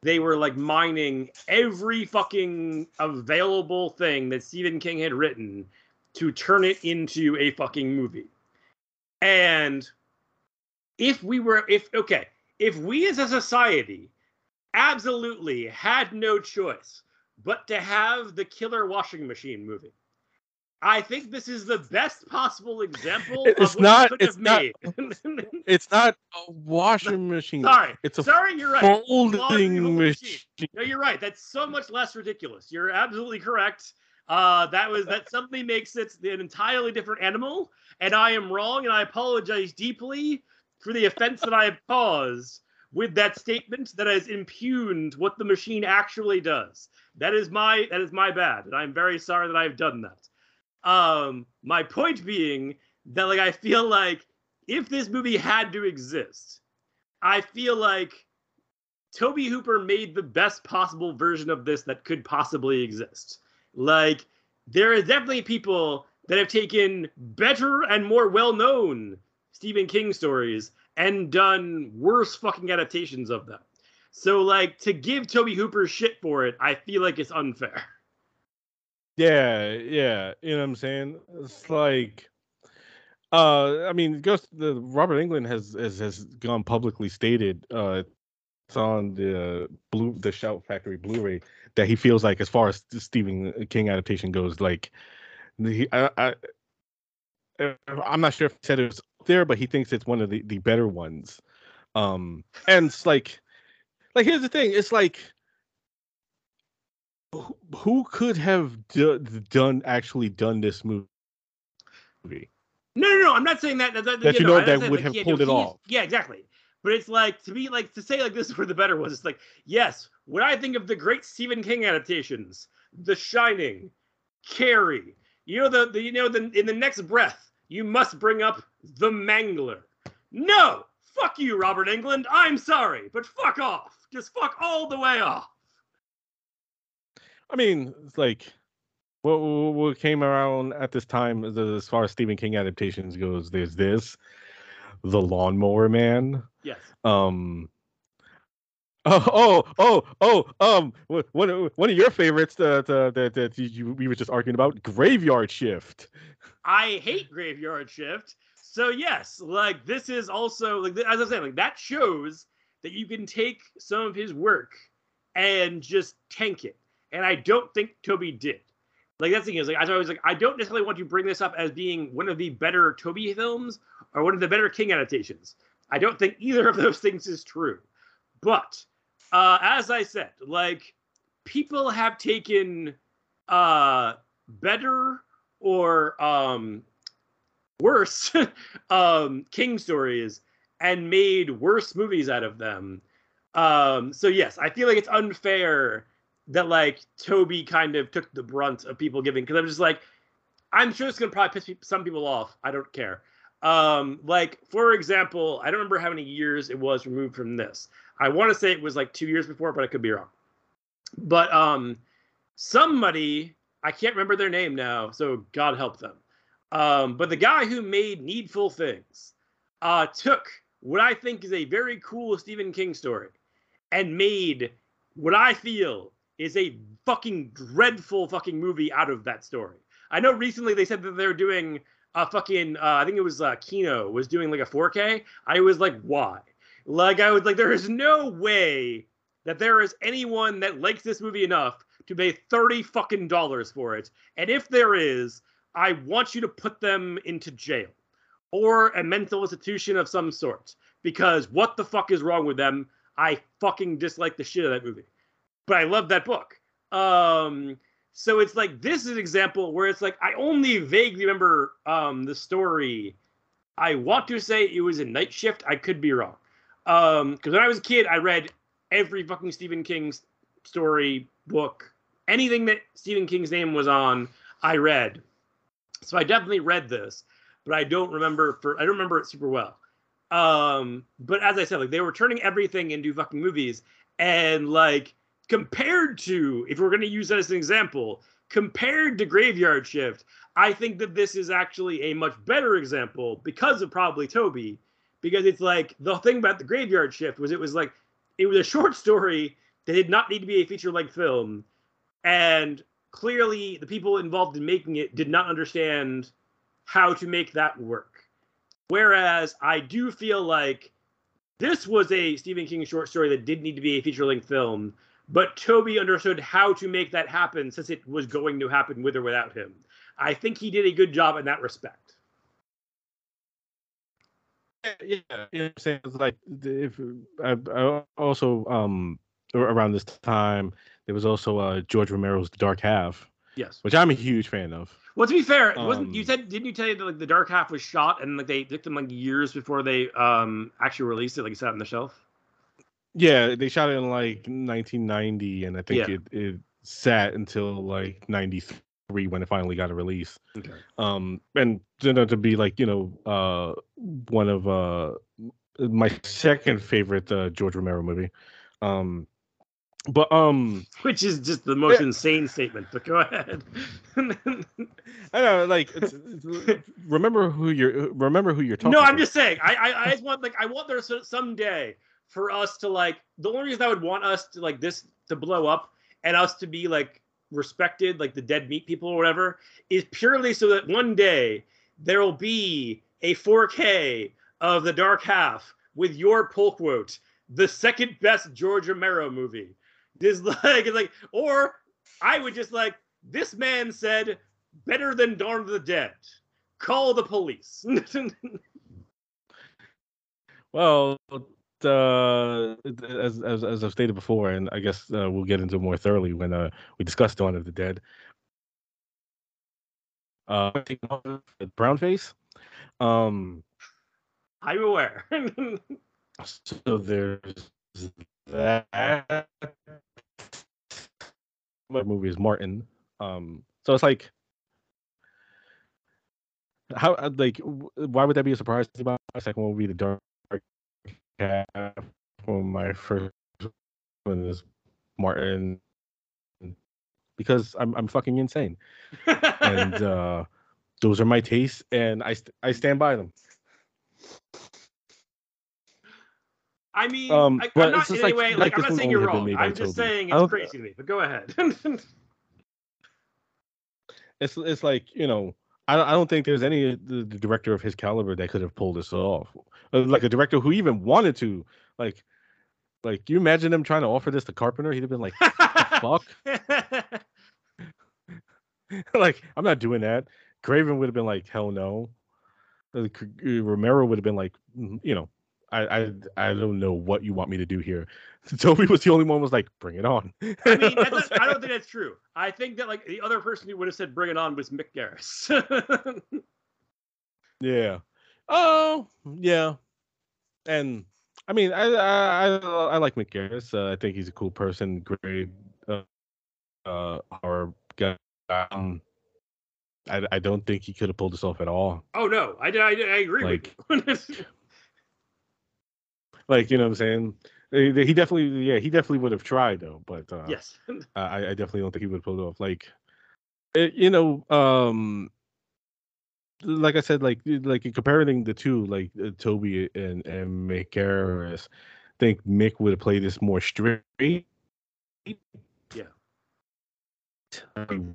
they were like mining every fucking available thing that Stephen King had written to turn it into a fucking movie. And if we were if okay, if we as a society absolutely had no choice but to have the killer washing machine movie. I think this is the best possible example It's of what not- could it's have not- made. it's not a washing machine. Sorry, It's a sorry, you're right. Folding folding machine. No, you're right. That's so much less ridiculous. You're absolutely correct. Uh, that was that suddenly makes it an entirely different animal, and I am wrong, and I apologize deeply for the offense that I have caused with that statement that has impugned what the machine actually does. That is my that is my bad, and I'm very sorry that I've done that. Um, my point being that like I feel like if this movie had to exist, I feel like Tobe Hooper made the best possible version of this that could possibly exist. Like, there are definitely people that have taken better and more well known Stephen King stories and done worse fucking adaptations of them. So, like, to give Tobe Hooper shit for it, I feel like it's unfair. Yeah, yeah. You know what I'm saying? It's like uh I mean Ghost the Robert Englund has has, has gone publicly stated uh it's on the blue the Shout Factory Blu-ray that he feels like as far as the Stephen King adaptation goes, like he I, I I'm not sure if he said it was there, but he thinks it's one of the, the better ones. Um and it's like like here's the thing, it's like who, who could have do, done actually done this movie? No, no, no. I'm not saying that. That, That you know I'm that saying, would like, have he- pulled it he's- off. Yeah, exactly. But it's like to be like to say like this is where the better was. It's like yes, when I think of the great Stephen King adaptations, The Shining, Carrie, you know the, the you know the in the next breath you must bring up The Mangler. No, fuck you, Robert Englund. I'm sorry, but fuck off. Just fuck all the way off. I mean, it's like what what came around at this time as, far as Stephen King adaptations goes. There's this, The Lawnmower Man. Yes. Um. Oh, oh, oh, oh, um, one of one of your favorites that uh, that that you, you we were just arguing about, Graveyard Shift. I hate Graveyard Shift. So yes, like this is also like as I said, like that shows that you can take some of his work and just tank it and I don't think Tobe did. Like that's the thing is like I was like I don't necessarily want to bring this up as being one of the better Tobe films or one of the better King adaptations. I don't think either of those things is true. But uh, as I said, like people have taken uh, better or um, worse um, King stories and made worse movies out of them. Um, so yes, I feel like it's unfair that like Tobe kind of took the brunt of people giving because I'm just like, I'm sure it's gonna probably piss some people off. I don't care. Um, like for example, I don't remember how many years it was removed from this. I want to say it was like two years before, but I could be wrong. But um, somebody I can't remember their name now, so God help them. Um, but the guy who made Needful Things uh, took what I think is a very cool Stephen King story and made what I feel is a fucking dreadful fucking movie out of that story. I know recently they said that they're doing a fucking uh, I think it was uh, Kino was doing like a 4K. I was like, why? Like I was like, there is no way that there is anyone that likes this movie enough to pay 30 fucking dollars for it. And if there is, I want you to put them into jail or a mental institution of some sort because what the fuck is wrong with them? I fucking dislike the shit of that movie. But I love that book. Um so it's like this is an example where it's like I only vaguely remember um the story. I want to say it was a night shift. I could be wrong. Um because when I was a kid I read every fucking Stephen King story book. Anything that Stephen King's name was on, I read. So I definitely read this, but I don't remember for I don't remember it super well. Um, but as I said, like they were turning everything into fucking movies, and like compared to if we're gonna use that as an example, compared to Graveyard Shift, I think that this is actually a much better example because of probably Tobe, because it's like the thing about the Graveyard Shift was it was like it was a short story that did not need to be a feature length film, and clearly the people involved in making it did not understand how to make that work. Whereas I do feel like this was a Stephen King short story that did need to be a feature length film, but Tobe understood how to make that happen since it was going to happen with or without him. I think he did a good job in that respect. Yeah, you know I'm saying it's like if I, I also um around this time there was also uh George Romero's The Dark Half. Yes. Which I'm a huge fan of. Well, to be fair, um, wasn't you Um, said didn't you tell you that like the Dark Half was shot and like they took them like years before they um actually released it, like it sat on the shelf? Yeah, they shot it in like 1990, and I think Yeah. it it sat until like 93 when it finally got a release. Okay. Um, and turned out to be like you know uh one of uh my second favorite uh, George Romero movie. Um, but um, Which is just the most insane statement, but go ahead. I know, like it's, it's- remember who you're remember who you're talking. no, I'm to. just saying. I, I I just want like I want there so- someday for us to like the only reason I would want us to like this to blow up and us to be like respected, like the dead meat people or whatever, is purely so that one day there will be a 4K of the Dark Half with your pull quote, the second best George Romero movie. This like like, or I would just like this man said better than Dawn of the Dead. Call the police. Well, uh, as, as as I've stated before, and I guess uh, we'll get into it more thoroughly when uh, we discuss Dawn of the Dead. Uh, brown face. Um, I'm aware. so there's that. My movie is Martin. Um, so it's like, how uh, like why would that be a surprise? My second one would be the Dark Half. Well, my first one is Martin because I'm I'm fucking insane, and uh, those are my tastes, and I st- I stand by them. I mean, Um, I, I'm not in any like- way like like, I'm not saying you're wrong. I'm just saying it's crazy to me. But go ahead. It's it's like you know I don't- I don't think there's any the, the director of his caliber that could have pulled this off. Uh, Like a director who even wanted to like like you imagine them trying to offer this to Carpenter, he'd have been like, "Fuck like, I'm not doing that. Craven would have been like, hell no. Uh, Romero would have been like, "Mm, you know, I, I I don't know what you want me to do here. Tobe was the only one who was like, bring it on. I mean, not, I don't think that's true. I think that like the other person who would have said "bring it on" was Mick Garris. yeah. Oh, yeah. And I mean, I I I, I like Mick Garris. Uh, I think he's a cool person, great uh, uh horror guy. Um, I I don't think he could have pulled this off at all. oh no, I I, I agree Like- with you. Like you know what I'm saying. He definitely, yeah, he definitely would have tried though, but uh, yes. I, I definitely don't think he would have pulled it off. Like, it, you know, um, like I said, like like comparing the two, like uh, Tobe and and Mick Garris, I think Mick would have played this more straight. Yeah.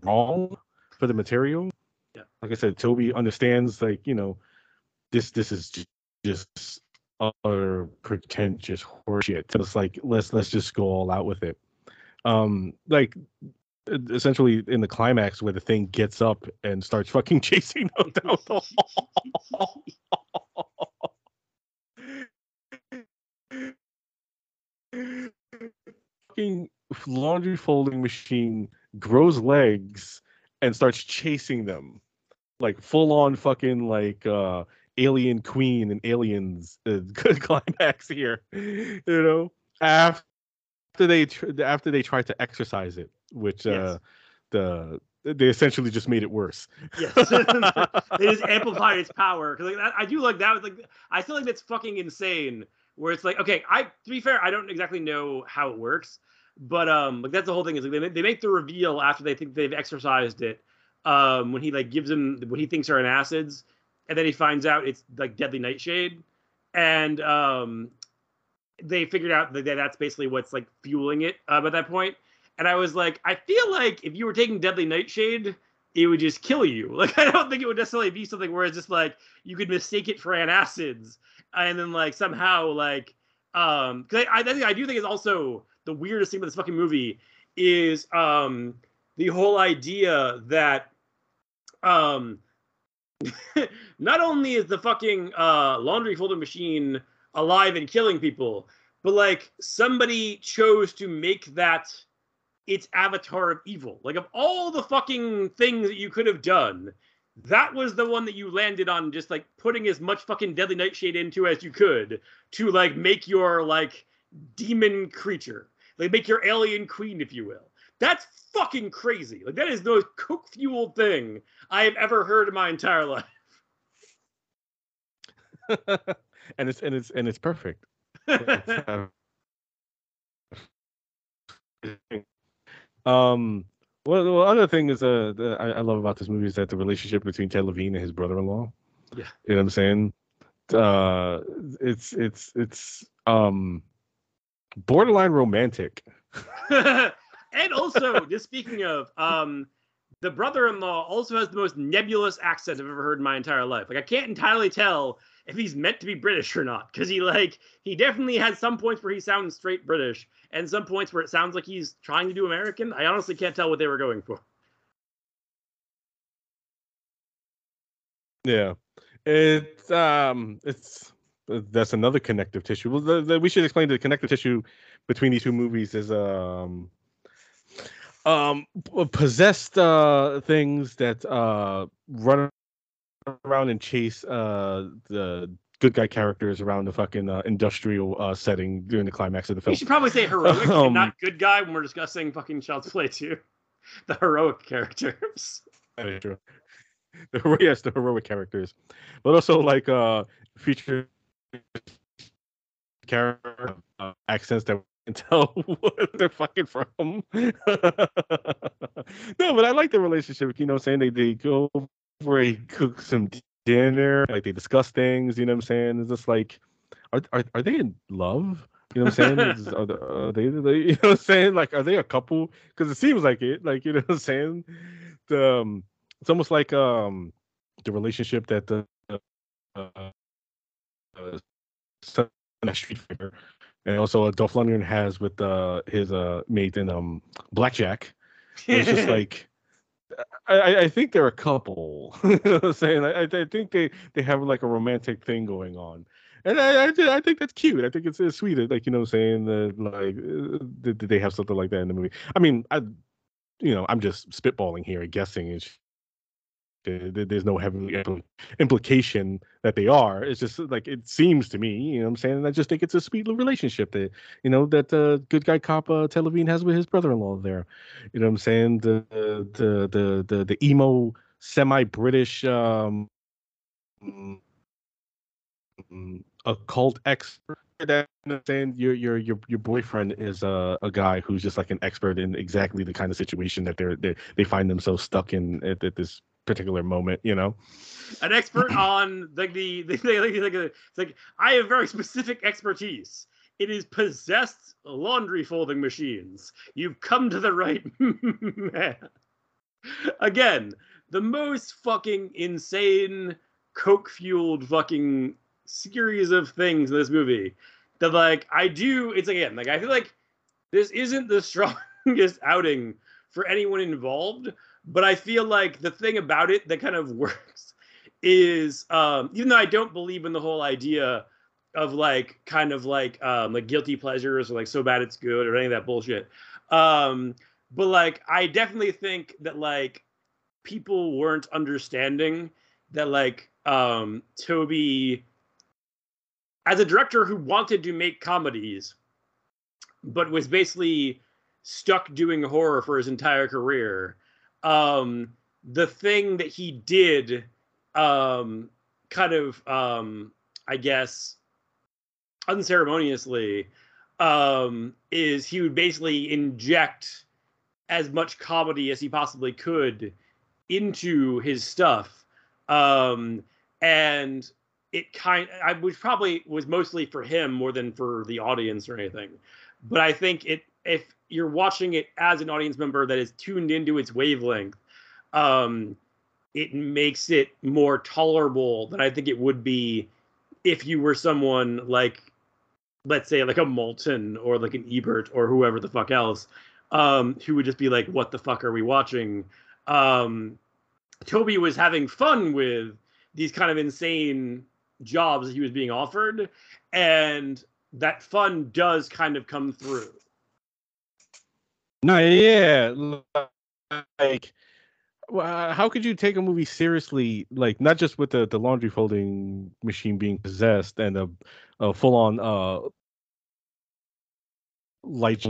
Wrong for the material. Yeah. Like I said, Tobe understands, like you know, this this is ju- just utter pretentious horseshit. So it's like let's let's just go all out with it. Um, like essentially in the climax where the thing gets up and starts fucking chasing them down the hall. fucking laundry folding machine grows legs and starts chasing them like full on fucking like uh alien queen and aliens uh, climax here you know after they tr- after they tried to exercise it which uh the they essentially just made it worse Yes. they just amplified its power because like, I do like that. Was like I feel like that's fucking insane. Where it's like, okay, I to be fair, I don't exactly know how it works, but um, like that's the whole thing is like they make, they make the reveal after they think they've exercised it. Um, when he like gives him what he thinks are antacids, and then he finds out it's like deadly nightshade, and um, they figured out that that's basically what's like fueling it um, at that point. And I was like, I feel like if you were taking deadly nightshade, it would just kill you. Like I don't think it would necessarily be something where it's just like you could mistake it for an antacids and then like somehow like um because I, I I do think it's also the weirdest thing about this fucking movie is um the whole idea that um not only is the fucking uh laundry folding machine alive and killing people but like somebody chose to make that its avatar of evil. Like of all the fucking things that you could have done, that was the one that you landed on just like putting as much fucking deadly nightshade into as you could to like make your like demon creature. Like make your alien queen, if you will. That's fucking crazy. Like that is the most coke fueled thing I have ever heard in my entire life. and it's and it's and it's perfect um well the other thing is uh the, I, I love about this movie is that the relationship between Ted Levine and his brother-in-law Yeah. you know what i'm saying uh it's it's it's um borderline romantic and also, just speaking of, um, the brother-in-law also has the most nebulous accent I've ever heard in my entire life. Like I can't entirely tell if he's meant to be British or not, because he like he definitely has some points where he sounds straight British, and some points where it sounds like he's trying to do American. I honestly can't tell what they were going for. Yeah, it's um, it's that's another connective tissue. Well, the, the, we should explain the connective tissue between these two movies is um, um, possessed uh things that uh run around and chase uh the good guy characters around the fucking uh, industrial uh setting during the climax of the film. You should probably say heroic, Um, not good guy when we're discussing fucking Child's Play 2. The heroic characters. That is true. The yes, the heroic characters, but also like uh feature character uh, accents that can tell what they're fucking from. no, but I like the relationship. You know, what I'm saying they they go over, he cook some dinner, like they discuss things. You know what I'm saying? It's just like, are are, are they in love? You know what I'm saying? Is- are, the- are they, they, you know what I'm saying? Like, are they a couple? Because it seems like it. Like, you know what I'm saying? The, um, it's almost like um the relationship that the uh, uh, Street Fighter and also uh, Dolph Lundgren has with uh, his uh, mate in um, Blackjack. It's just like I, I think they're a couple. you know I'm saying? I, I think they, they have like a romantic thing going on. And I, I, I think that's cute. I think it's, it's sweet. Like, you know I'm saying? That like, uh, did, did they have something like that in the movie? I mean, I, you know, I'm just spitballing here, guessing. And there's no heavy implication that they are. It's just like it seems to me, you know what I'm saying? And I just think it's a sweet little relationship that, you know, that uh, good guy cop uh, has with his brother-in-law there. You know what I'm saying? The the the the, the emo semi-British um occult expert understand your your your your boyfriend is a, a guy who's just like an expert in exactly the kind of situation that they're they, they find themselves stuck in at, at this particular moment, you know. An expert on like the, the, the, like, it's like I have very specific expertise. It is possessed laundry folding machines. You've come to the right man. Again, the most fucking insane coke fueled fucking series of things in this movie that like I do it's again like I feel like this isn't the strongest outing for anyone involved but I feel like the thing about it that kind of works is um, even though I don't believe in the whole idea of like kind of like um, like guilty pleasures or like so bad it's good or any of that bullshit. Um, but like I definitely think that like people weren't understanding that like um Tobe as a director who wanted to make comedies but was basically stuck doing horror for his entire career um, the thing that he did, um, kind of, um, I guess, unceremoniously, um, is he would basically inject as much comedy as he possibly could into his stuff. Um, and it kind I which probably was mostly for him more than for the audience or anything. But I think it if you're watching it as an audience member that is tuned into its wavelength, um, it makes it more tolerable than I think it would be if you were someone like, let's say, like a Maltin or like an Ebert or whoever the fuck else, um, who would just be like, "What the fuck are we watching?" Um, Tobe was having fun with these kind of insane jobs that he was being offered, and that fun does kind of come through. No, yeah, like how could you take a movie seriously like not just with the, the laundry folding machine being possessed and a, a full-on uh light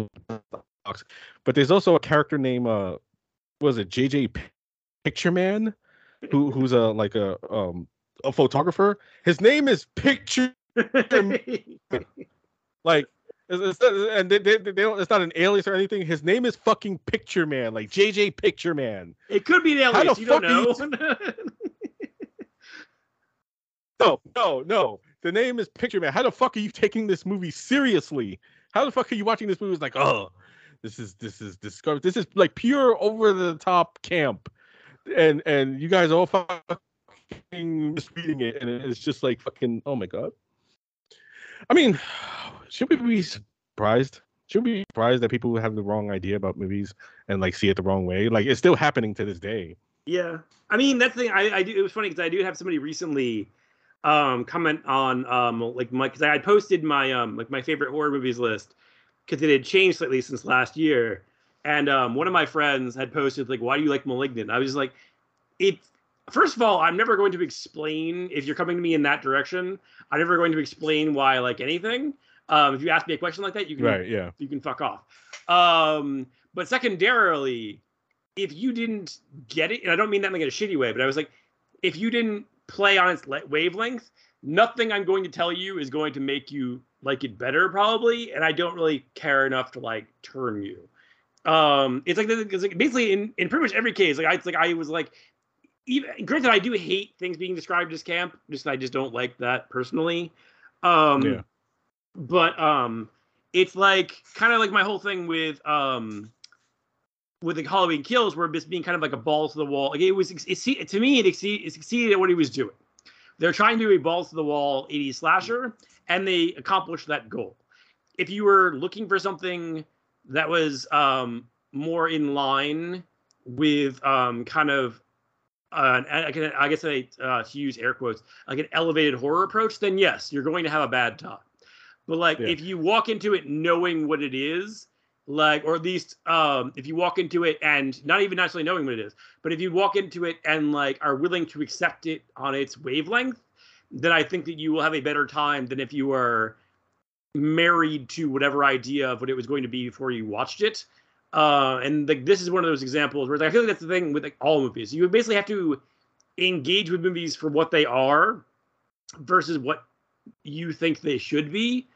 box but there's also a character named uh was it jj picture man who who's a like a um a photographer? His name is picture like it's, it's, and they, they, they don't, it's not an alias or anything. His name is fucking Picture Man, like JJ Picture Man. It could be an alias. You don't know. You... no, no, no. The name is Picture Man. How the fuck are you taking this movie seriously? How the fuck are you watching this movie? It's like, oh, this is this is discovered. This is like pure over the top camp, and and you guys all fucking misreading it, and it's just like fucking. Oh my god. I mean, should we be surprised? Should we be surprised that people have the wrong idea about movies and like see it the wrong way? Like it's still happening to this day. Yeah, I mean that's the thing. I, I do. It was funny because I do have somebody recently um comment on um like my because I had posted my um like my favorite horror movies list because it had changed slightly since last year, and um one of my friends had posted like why do you like Malignant? I was like it first of all, I'm never going to explain if you're coming to me in that direction. I'm never going to explain why I like anything. Um, if you ask me a question like that, you can right, yeah, you can fuck off. Um, but secondarily, if you didn't get it, and I don't mean that in like a shitty way, but I was like, if you didn't play on its wavelength, nothing I'm going to tell you is going to make you like it better, probably. And I don't really care enough to like turn you. Um, it's like, it's like basically in, in pretty much every case, like I, it's like I was like, even granted, I do hate things being described as camp. Just I just don't like that personally. Um, yeah. But um, it's like kind of like my whole thing with um, with the Halloween Kills, where just being kind of like a ball to the wall. Like it was, it, it, to me, it, exceed, it succeeded at what he was doing. They're trying to do a balls to the wall 80s slasher, and they accomplished that goal. if you were looking for something that was um, more in line with um, kind of uh, I, can, I guess I uh, to use air quotes like an elevated horror approach, then yes, you're going to have a bad time. But like Yeah. if you walk into it knowing what it is, like or at least um, if you walk into it and not even necessarily knowing what it is, but if you walk into it and like are willing to accept it on its wavelength, then I think that you will have a better time than if you are married to whatever idea of what it was going to be before you watched it. Uh, and like this is one of those examples where like, I feel like that's the thing with like all movies. You basically have to engage with movies for what they are versus what you think they should be.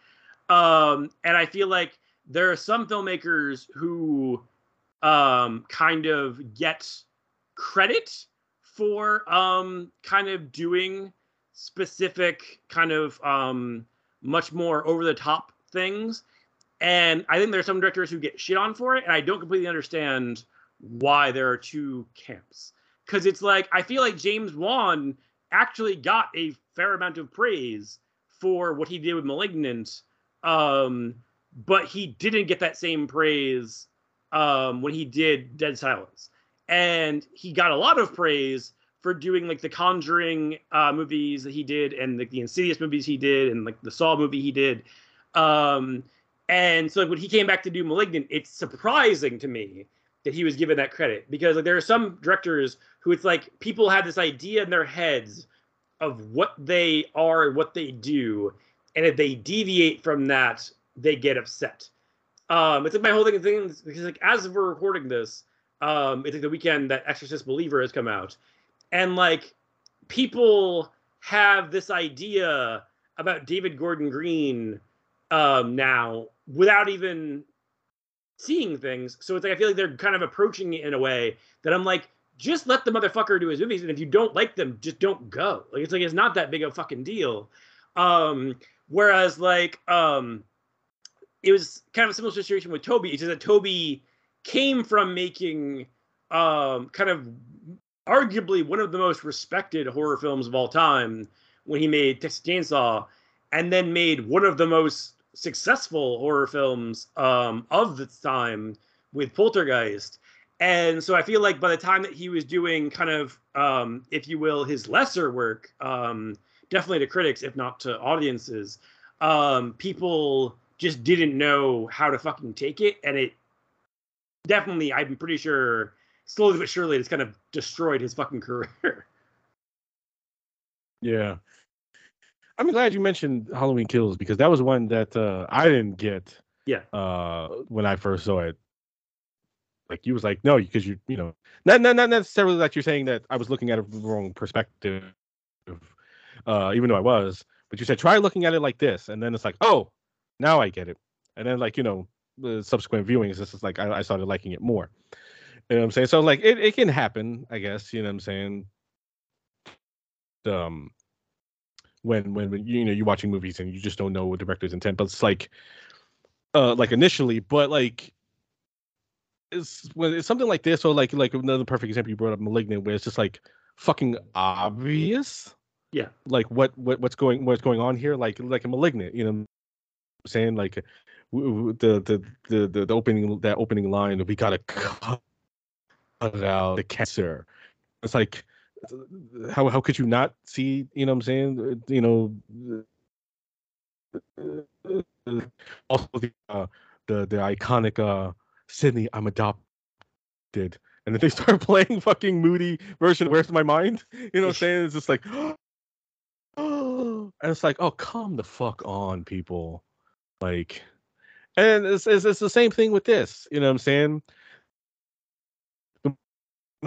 Um, and I feel like there are some filmmakers who um, kind of get credit for um, kind of doing specific kind of um, much more over the top things. And I think there's some directors who get shit on for it, and I don't completely understand why there are two camps. Because it's like I feel like James Wan actually got a fair amount of praise for what he did with *Malignant*, um, but he didn't get that same praise um, when he did *Dead Silence*, and he got a lot of praise for doing like the Conjuring uh, movies that he did, and like the Insidious movies he did, and like the Saw movie he did. Um, and so like, when he came back to do *Malignant*, it's surprising to me that he was given that credit because like there are some directors who it's like people have this idea in their heads of what they are and what they do, and if they deviate from that, they get upset. Um, it's like my whole thing thing because like as we're recording this, um, it's like the weekend that Exorcist Believer has come out, and like people have this idea about David Gordon Green um, now without even seeing things. So it's like I feel like they're kind of approaching it in a way that I'm like, just let the motherfucker do his movies, and if you don't like them, just don't go. Like it's like it's not that big a fucking deal. Um, whereas like um, it was kind of a similar situation with Tobe. It's just that Tobe came from making um, kind of arguably one of the most respected horror films of all time when he made Texas Chainsaw, and then made one of the most successful horror films um, of the time with Poltergeist. And so I feel like by the time that he was doing kind of, um, if you will, his lesser work, um, definitely to critics, if not to audiences, um, people just didn't know how to fucking take it. And it definitely, I'm pretty sure, slowly but surely, it's kind of destroyed his fucking career. Yeah. I'm glad you mentioned Halloween Kills because that was one that uh, I didn't get. Yeah. Uh, when I first saw it, like you was like, no, because you, you know, not, not not necessarily that you're saying that I was looking at it from the wrong perspective, uh, even though I was, but you said try looking at it like this, and then it's like, oh, now I get it, and then like you know, the subsequent viewings, this is like I, I started liking it more. You know what I'm saying? So like it, it can happen, I guess. You know what I'm saying? Um, when when when, you know you're watching movies and you just don't know what director's intent, but it's like, uh, like initially, but like. It's when it's something like this, or like like another perfect example you brought up, *Malignant*, where it's just like fucking obvious. Yeah. Like what what what's going what's going on here? Like like a *Malignant*, you know, what I'm saying like w- w- the the the the, the opening that opening line we gotta cut out the cancer. It's like how how could you not see? You know what I'm saying? You know. Also the uh, the the iconic uh Sydney, I'm adopted. And then they start playing fucking moody version of Where's My Mind? You know what I'm saying? It's just like and it's like, oh come the fuck on, people. Like and it's, it's it's the same thing with this, you know what I'm saying?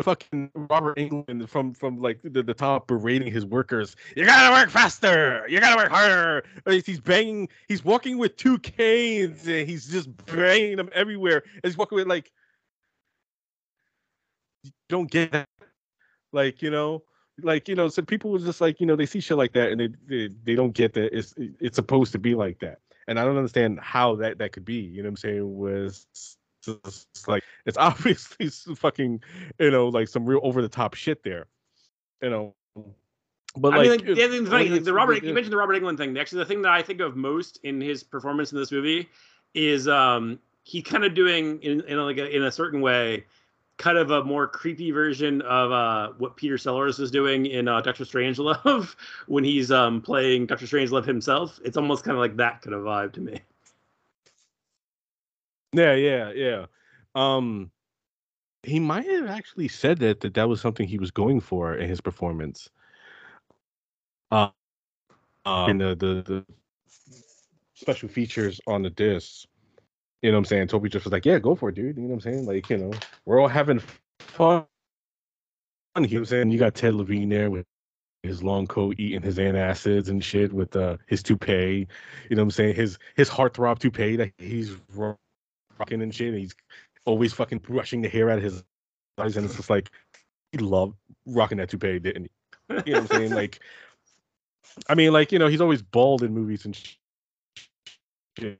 Fucking Robert Englund from from like the, the top berating his workers. You gotta work faster. You gotta work harder. Uh, he's he's banging. He's walking with two canes and he's just banging them everywhere. And he's walking with like, don't get that. Like you know, like you know, so people was just like you know they see shit like that and they they, they don't get that it's it's supposed to be like that. And I don't understand how that that could be. You know what I'm saying? Was just like it's obviously fucking you know like some real over the top shit there you know But I like, mean, like, the funny. like, the Robert, you mentioned the Robert Englund thing. Actually, the thing that I think of most in his performance in this movie is um, he kind of doing in, in a, like a, in a certain way, kind of a more creepy version of uh, what Peter Sellers is doing in uh, Doctor Strangelove when he's um, playing Doctor Strangelove himself. It's almost kind of like that kind of vibe to me. Yeah, yeah, yeah. Um, he might have actually said that that that was something he was going for in his performance. Uh, uh in the, the the special features on the disc. You know what I'm saying? Tobe just was like, "Yeah, go for it, dude." You know what I'm saying? Like, you know, we're all having fun. You know what I'm saying? You got Ted Levine there with his long coat, eating his antacids and shit with uh his toupee. You know what I'm saying? His his heartthrob toupee that he's rocking and shit. And he's always fucking brushing the hair out of his eyes, and it's just like he loved rocking that toupee, didn't he? You know what I'm saying? Like, I mean, like you know, he's always bald in movies and shit.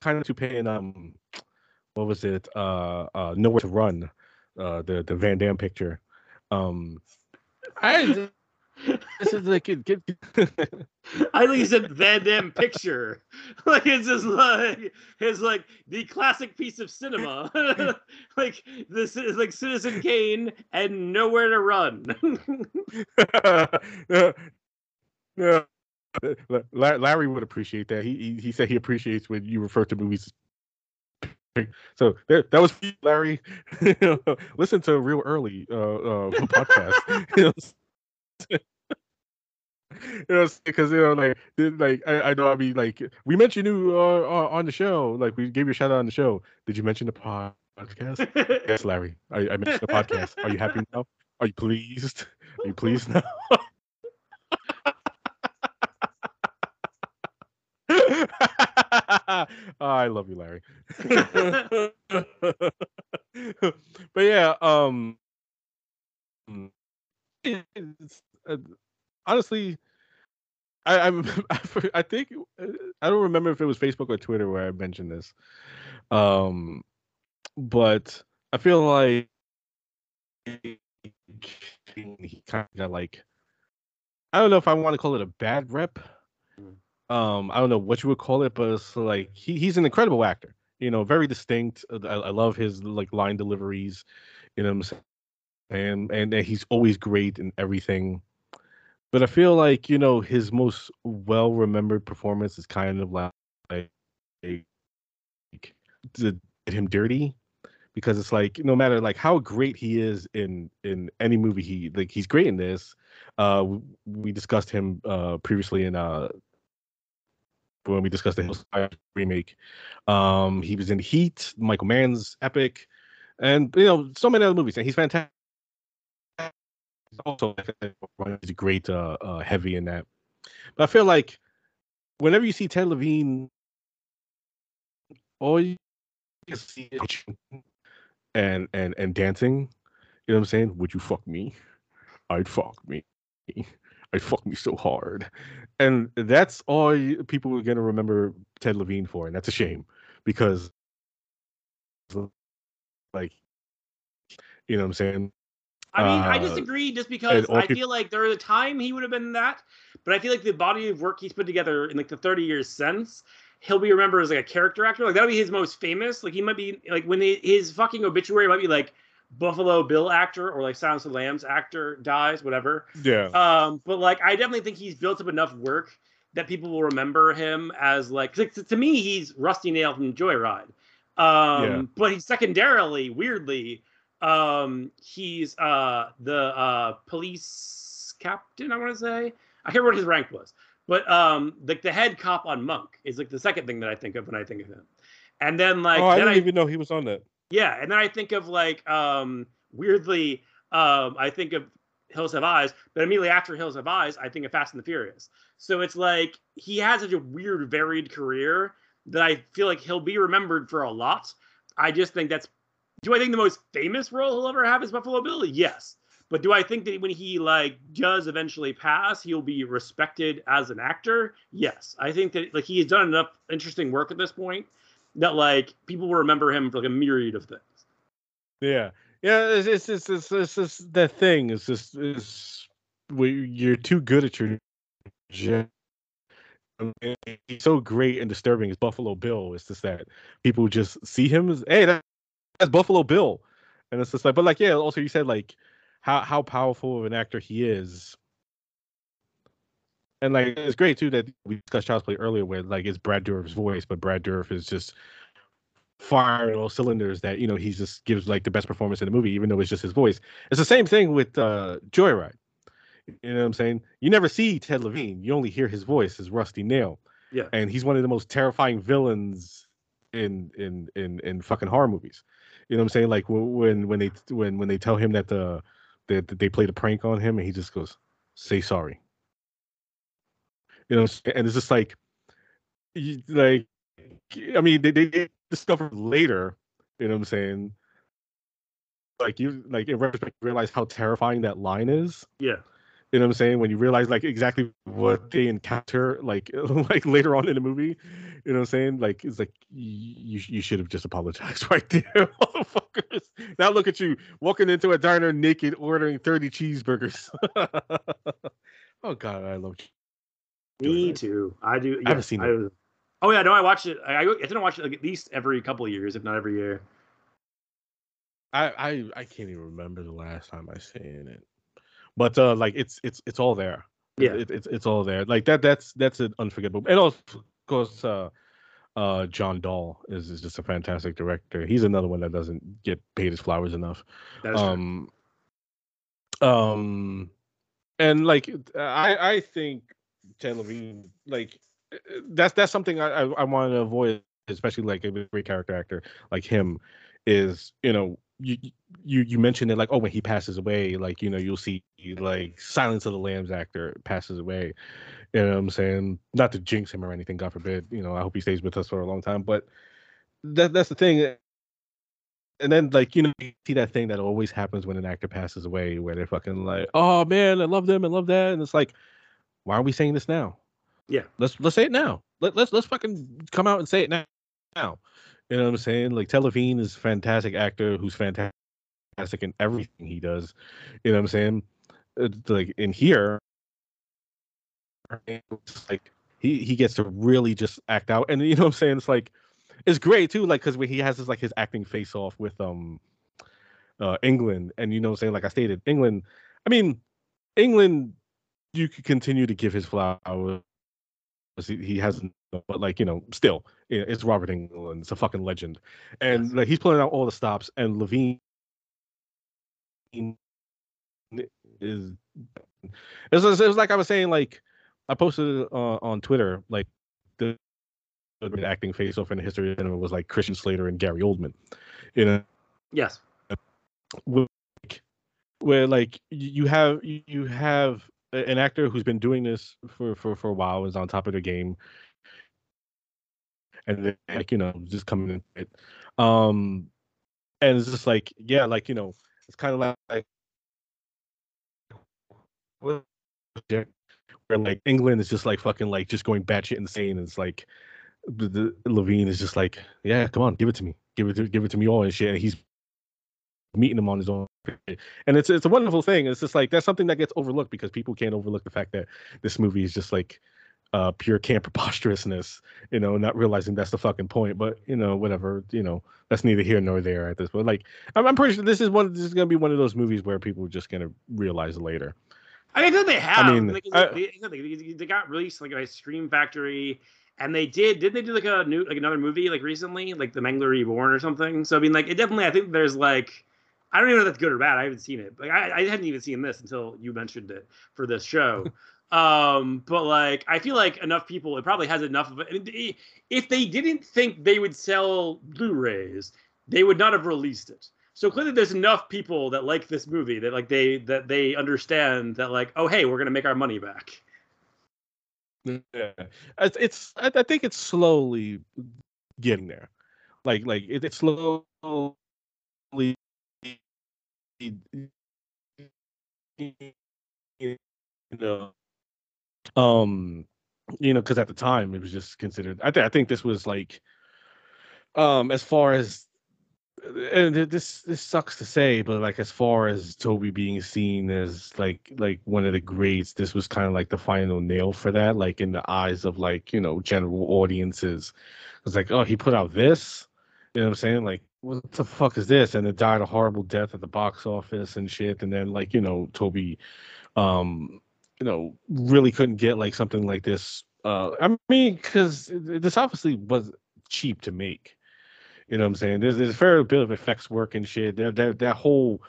Kind of toupee in um, what was it? Uh, uh, Nowhere to Run, uh, the the Van Damme picture. Um, I this is like it get. I think he said Van Damme picture. like it's just like it's like the classic piece of cinema. like this is like Citizen Kane and Nowhere to Run. yeah, yeah. Larry would appreciate that. He, he he said he appreciates when you refer to movies. So there, that was Larry. Listen to real early uh, uh podcast. you know, because you know, like, like I, I know. I mean, like, we mentioned you uh, uh, on the show. Like, we gave you a shout out on the show. Did you mention the podcast? Yes, Larry. I, I mentioned the podcast. Are you happy now? Are you pleased? Are you pleased now? oh, I love you, Larry. but yeah, um, uh, honestly, I, I'm, I think uh, I don't remember if it was Facebook or Twitter where I mentioned this, um, but I feel like he kind of got like I don't know if I want to call it a bad rep. Um, I don't know what you would call it, but it's like he, he's an incredible actor. You know, very distinct. Uh, I, I love his like line deliveries. You know what I'm saying? And, and and he's always great in everything. But I feel like you know his most well remembered performance is kind of like, like, did him dirty? Because it's like no matter like how great he is in in any movie he like he's great in this uh we discussed him uh previously in uh when we discussed the remake. Um he was in heat michael mann's epic and you know so many other movies and he's fantastic also he's a great uh, uh heavy in that but i feel like whenever you see ted levine all you can see and and and dancing. You know what I'm saying? Would you fuck me? I'd fuck me. I'd fuck me so hard. And that's all you, people are gonna remember Ted Levine for, and that's a shame because, like, you know what I'm saying? I mean, I Uh, disagree just because I feel like there was a time he would have been that, but I feel like the body of work he's put together in like the 30 years since, he'll be remembered as like a character actor. Like that'll be his most famous. Like he might be like when he, his fucking obituary might be like Buffalo Bill actor or like Silence of the Lambs actor dies, whatever. Yeah. Um, but like I definitely think he's built up enough work that people will remember him as like, like, to me he's Rusty Nail from Joyride. Um, Yeah. but he's secondarily, weirdly, um, he's uh the uh police captain, I want to say. I can't remember what his rank was, but um, like the head cop on Monk is like the second thing that I think of when I think of him. And then like oh, I then didn't I even know he was on that. yeah, and then I think of like um weirdly, um, I think of Hills Have Eyes, but immediately after Hills Have Eyes, I think of Fast and the Furious. So it's like he has such a weird, varied career that I feel like he'll be remembered for a lot. I just think that's do I think the most famous role he'll ever have is Buffalo Bill? Yes. But do I think that when he like does eventually pass, he'll be respected as an actor? Yes. I think that like he has done enough interesting work at this point that like people will remember him for like a myriad of things. Yeah. Yeah, it's it's it's it's, it's, it's that thing. It's just it's you're too good at your job. He's so great and disturbing as Buffalo Bill. It's just that people just see him as hey, that, that's Buffalo Bill, and it's just like, but like yeah. Also, you said like how how powerful of an actor he is, and like it's great too that we discussed Child's Play earlier, where like it's Brad Dourif's voice, but Brad Dourif is just firing all cylinders that you know he just gives like the best performance in the movie, even though it's just his voice. It's the same thing with uh, Joyride. You know what I'm saying? You never see Ted Levine. You only hear his voice, his rusty nail. Yeah. And he's one of the most terrifying villains in in in in fucking horror movies. You know what I'm saying? Like when when they when when they tell him that the that they played a prank on him and he just goes, "Say sorry." You know, and it's just like, like, I mean, they, they discovered later. You know what I'm saying? Like you, like in retrospect, realize how terrifying that line is. Yeah. You know what I'm saying? When you realize like exactly what they encounter, like like later on in the movie, you know what I'm saying? Like it's like you you should have just apologized right there, motherfuckers. Now look at you walking into a diner naked, ordering 30 cheeseburgers. oh god, I love. Me too. I do. Yes, I haven't seen I, it. Oh yeah, no, I watched it. I, I didn't watch it like at least every couple of years, if not every year. I I I can't even remember the last time I seen it but uh like it's it's it's all there. Yeah. it, it's it's all there. Like that that's that's an unforgettable and of course uh uh john dahl is, is just a fantastic director. He's another one that doesn't get paid his flowers enough. Um true. um and like i i think ted levine like that's that's something i i, I want to avoid especially like a great character actor like him is you know you you you mentioned it like oh when he passes away like you know you'll see like Silence of the Lambs actor passes away. You know what I'm saying? Not to jinx him or anything, God forbid. You know, I hope he stays with us for a long time. But that that's the thing. And then like you know you see that thing that always happens when an actor passes away, where they're fucking like, oh man, I love them, I love that, and it's like, why are we saying this now? Yeah, let's let's say it now. Let let's let's fucking come out and say it now. Now, you know what I'm saying? Like Levine is a fantastic actor who's fantastic in everything he does. You know what I'm saying? It's like in here, like he he gets to really just act out, and you know what I'm saying? It's like it's great too, like because when he has his like his acting face off with um uh Englund, and you know what I'm saying? Like I stated, Englund. I mean, Englund, you could continue to give his flowers. He, he hasn't but like you know, still, it's Robert Englund. It's a fucking legend, and like he's pulling out all the stops. And Levine is it was, it was like I was saying, like I posted uh, on Twitter, like the acting face off in the history, and it was like Christian Slater and Gary Oldman, you know. Yes. Where, where like you have you have an actor who's been doing this for for for a while, is on top of the game, and then like you know just coming in it um and it's just like yeah like you know it's kind of like where like Englund is just like fucking like just going batshit insane. It's like the, the, Levine is just like, yeah, come on, give it to me, give it to give it to me all and shit. And he's meeting him on his own, and it's it's a wonderful thing. It's just like that's something that gets overlooked because people can't overlook the fact that this movie is just like uh, pure camp preposterousness, you know, not realizing that's the fucking point. But you know, whatever, you know, that's neither here nor there at this. But like, I'm, I'm pretty sure this is one. This is gonna be one of those movies where people are just gonna realize later. I mean, they have. I mean, like, I, they, they, got released like a Scream Factory, and they did. Did they do like a new, like another movie, like recently, like The Mangler Reborn or something? So I mean, like, it definitely. I think there's like. I don't even know if that's good or bad. I haven't seen it. Like I, I hadn't even seen this until you mentioned it for this show. Um, but like, I feel like enough people, it probably has enough of it. If they didn't think they would sell Blu-rays, they would not have released it. So clearly, there's enough people that like this movie that like they that they understand that like, oh hey, we're gonna make our money back. Yeah, it's, I, I think it's slowly getting there. Like like it, it's slowly you know um you know because at the time it was just considered i, th- I think this was like um as far as and this this sucks to say, but like as far as Tobe being seen as like like one of the greats, this was kind of like the final nail for that. Like in the eyes of like you know general audiences, it's like oh he put out this, you know what I'm saying? Like what the fuck is this? And it died a horrible death at the box office and shit. And then like you know Tobe, um, you know really couldn't get like something like this. Uh, I mean, because this obviously was cheap to make you know what I'm saying? There's there's a fair bit of effects work and shit. That that that whole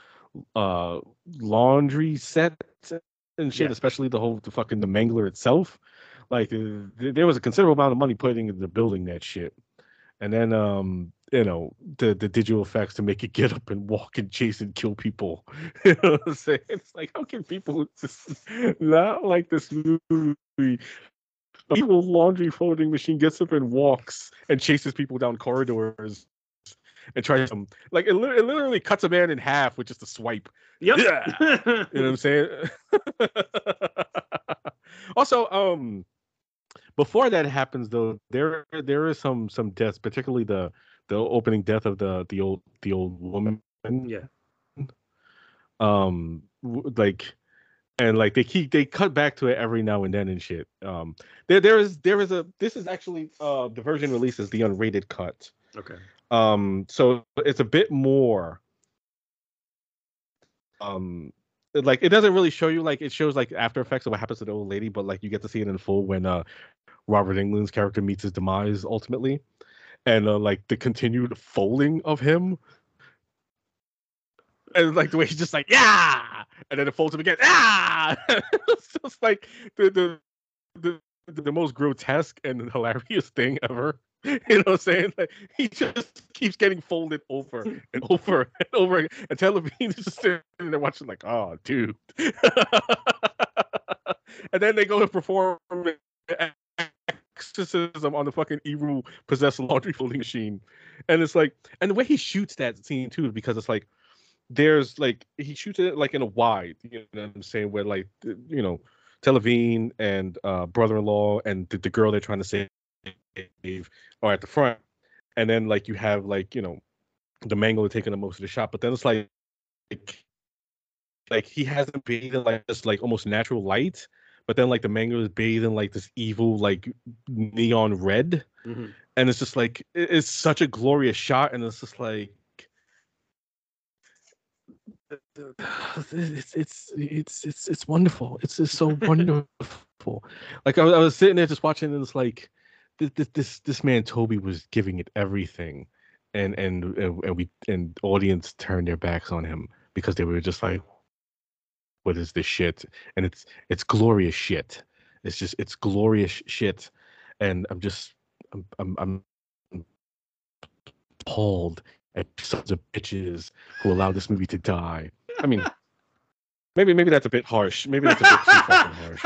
uh laundry set and shit, yeah. especially the whole the fucking the mangler itself. Like there was a considerable amount of money put into building that shit. And then um you know the the digital effects to make it get up and walk and chase and kill people. you know what I'm saying? It's like how can people just not like this movie evil laundry folding machine gets up and walks and chases people down corridors and tries to like it, it literally cuts a man in half with just a swipe. Yep. Yeah. you know what I'm saying? also, um before that happens though, there there is some some deaths, particularly the the opening death of the the old the old woman. Yeah. Um like and like they keep they cut back to it every now and then and shit. Um there there is there is a this is actually uh the version released as the unrated cut. Okay. Um, so it's a bit more. Um, like it doesn't really show you like it shows like after effects of what happens to the old lady, but like you get to see it in full when uh Robert Englund's character meets his demise ultimately, and uh, like the continued folding of him, and like the way he's just like yeah, and then it folds him again ah, it's just like the the the the most grotesque and hilarious thing ever. You know what I'm saying? Like he just keeps getting folded over and over and over again. And is just sitting there watching, like, oh, dude. and then they go and perform exorcism on the fucking Eru possessed laundry folding machine. And it's like, and the way he shoots that scene too, because it's like, there's like, he shoots it like in a wide, you know what I'm saying? Where like, you know, Ted Levine and uh, brother-in-law and the, the girl they're trying to save are at the front, and then like you have like you know the Mangler taking the most of the shot, but then it's like like he hasn't bathed in like this like almost natural light, but then like the Mangler is bathed in like this evil like neon red, mm-hmm. and it's just like it's such a glorious shot, and it's just like it's it's it's it's it's wonderful. It's just so wonderful. Like I was, I was sitting there just watching, and it's like this this this man Tobe was giving it everything, and and and we and audience turned their backs on him because they were just like, "What is this shit?" And it's it's glorious shit. It's just it's glorious shit, and I'm just I'm I'm, I'm appalled at sons of bitches who allowed this movie to die. I mean, maybe maybe that's a bit harsh. Maybe that's a bit too fucking harsh.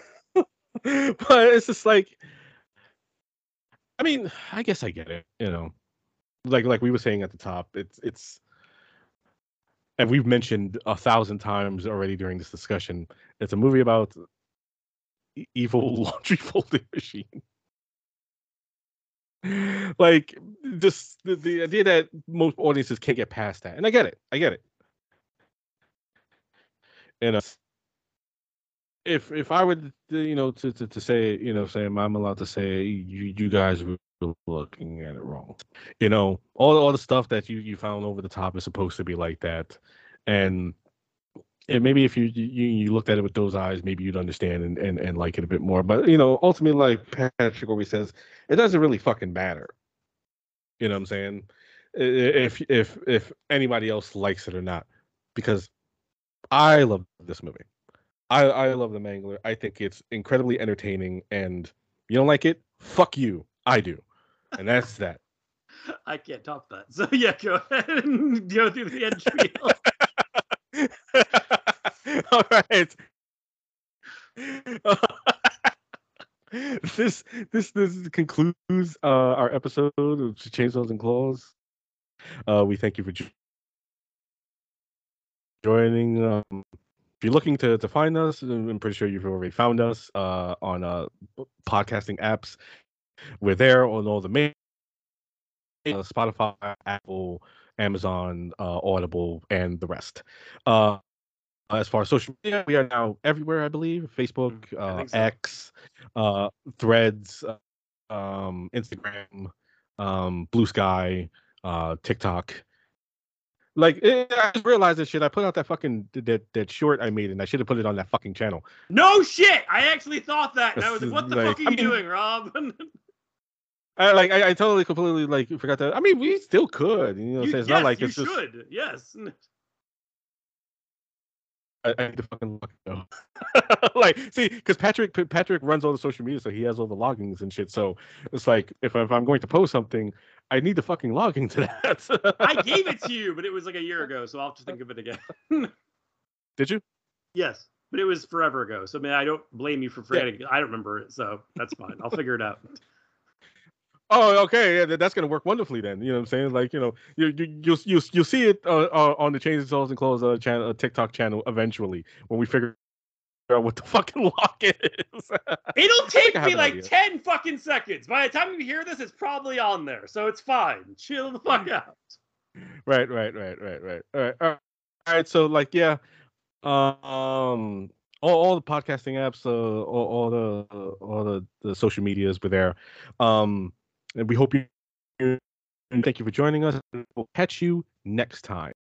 But, it's just like I mean, I guess I get it, you know. Like like we were saying at the top, it's it's and we've mentioned a thousand times already during this discussion, it's a movie about evil laundry folding machine. like just the, the idea that most audiences can't get past that. And I get it. I get it. And uh, if if I would uh, you know to, to, to say you know saying I'm allowed to say you you guys were looking at it wrong. You know all all the stuff that you you found over the top is supposed to be like that, and and maybe if you, you you looked at it with those eyes, maybe you'd understand and, and, and like it a bit more. But you know, ultimately, like Patrick always says, it doesn't really fucking matter. You know what I'm saying? If if if anybody else likes it or not, because I love this movie. I I love the Mangler. I think it's incredibly entertaining, and you don't like it? Fuck you. I do, and that's that. I can't top that. So yeah, go ahead and go through the end spiel. All right. this this this concludes uh, our episode of Chainsaws and Claws. Uh, we thank you for joining. Um, you're looking to, to find us, I'm pretty sure you've already found us uh, on uh, podcasting apps. We're there on all the main uh, Spotify, Apple, Amazon, uh, Audible, and the rest. Uh, as far as social media, we are now everywhere. I believe Facebook, Mm, I uh, so. X, uh, Threads, uh, um, Instagram, um, Blue Sky, uh, TikTok. Like eh, I just realized this shit. I put out that fucking that that short I made, and I should have put it on that fucking channel. No shit! I actually thought that, and I was like, "What the like- fuck are you I mean- doing, Rob?" I like I, I totally completely like forgot that. I mean, we still could. You know, what I'm You- saying? it's yes, not like you it's just. should. Yes. I, I need to fucking look though. like, see, because Patrick Patrick runs all the social media, so he has all the logins and shit. So it's like if, if I'm going to post something, I need to fucking log into that. I gave it to you, but it was like a year ago, so I'll have to think of it again. Did you? yes, but it was forever ago. So I mean, I don't blame you for forgetting. I don't remember it, so that's fine. I'll figure it out. Oh, okay. Yeah, that's gonna work wonderfully then. You know what I'm saying? Like, you know, you you you'll you'll, you'll see it uh, uh, on the Chainsaws and Claws uh, channel, uh, TikTok channel eventually when we figure out what the fucking lock is. It'll take me like idea. 10 fucking seconds. By the time you hear this, it's probably on there. So it's fine. Chill the fuck out. right, right, right, right, right. All right, all right. All right. So, like, yeah, um, all, all the podcasting apps, uh, all, all the all the, the social medias were there. Um, and we hope you. And thank you for joining us. We'll catch you next time.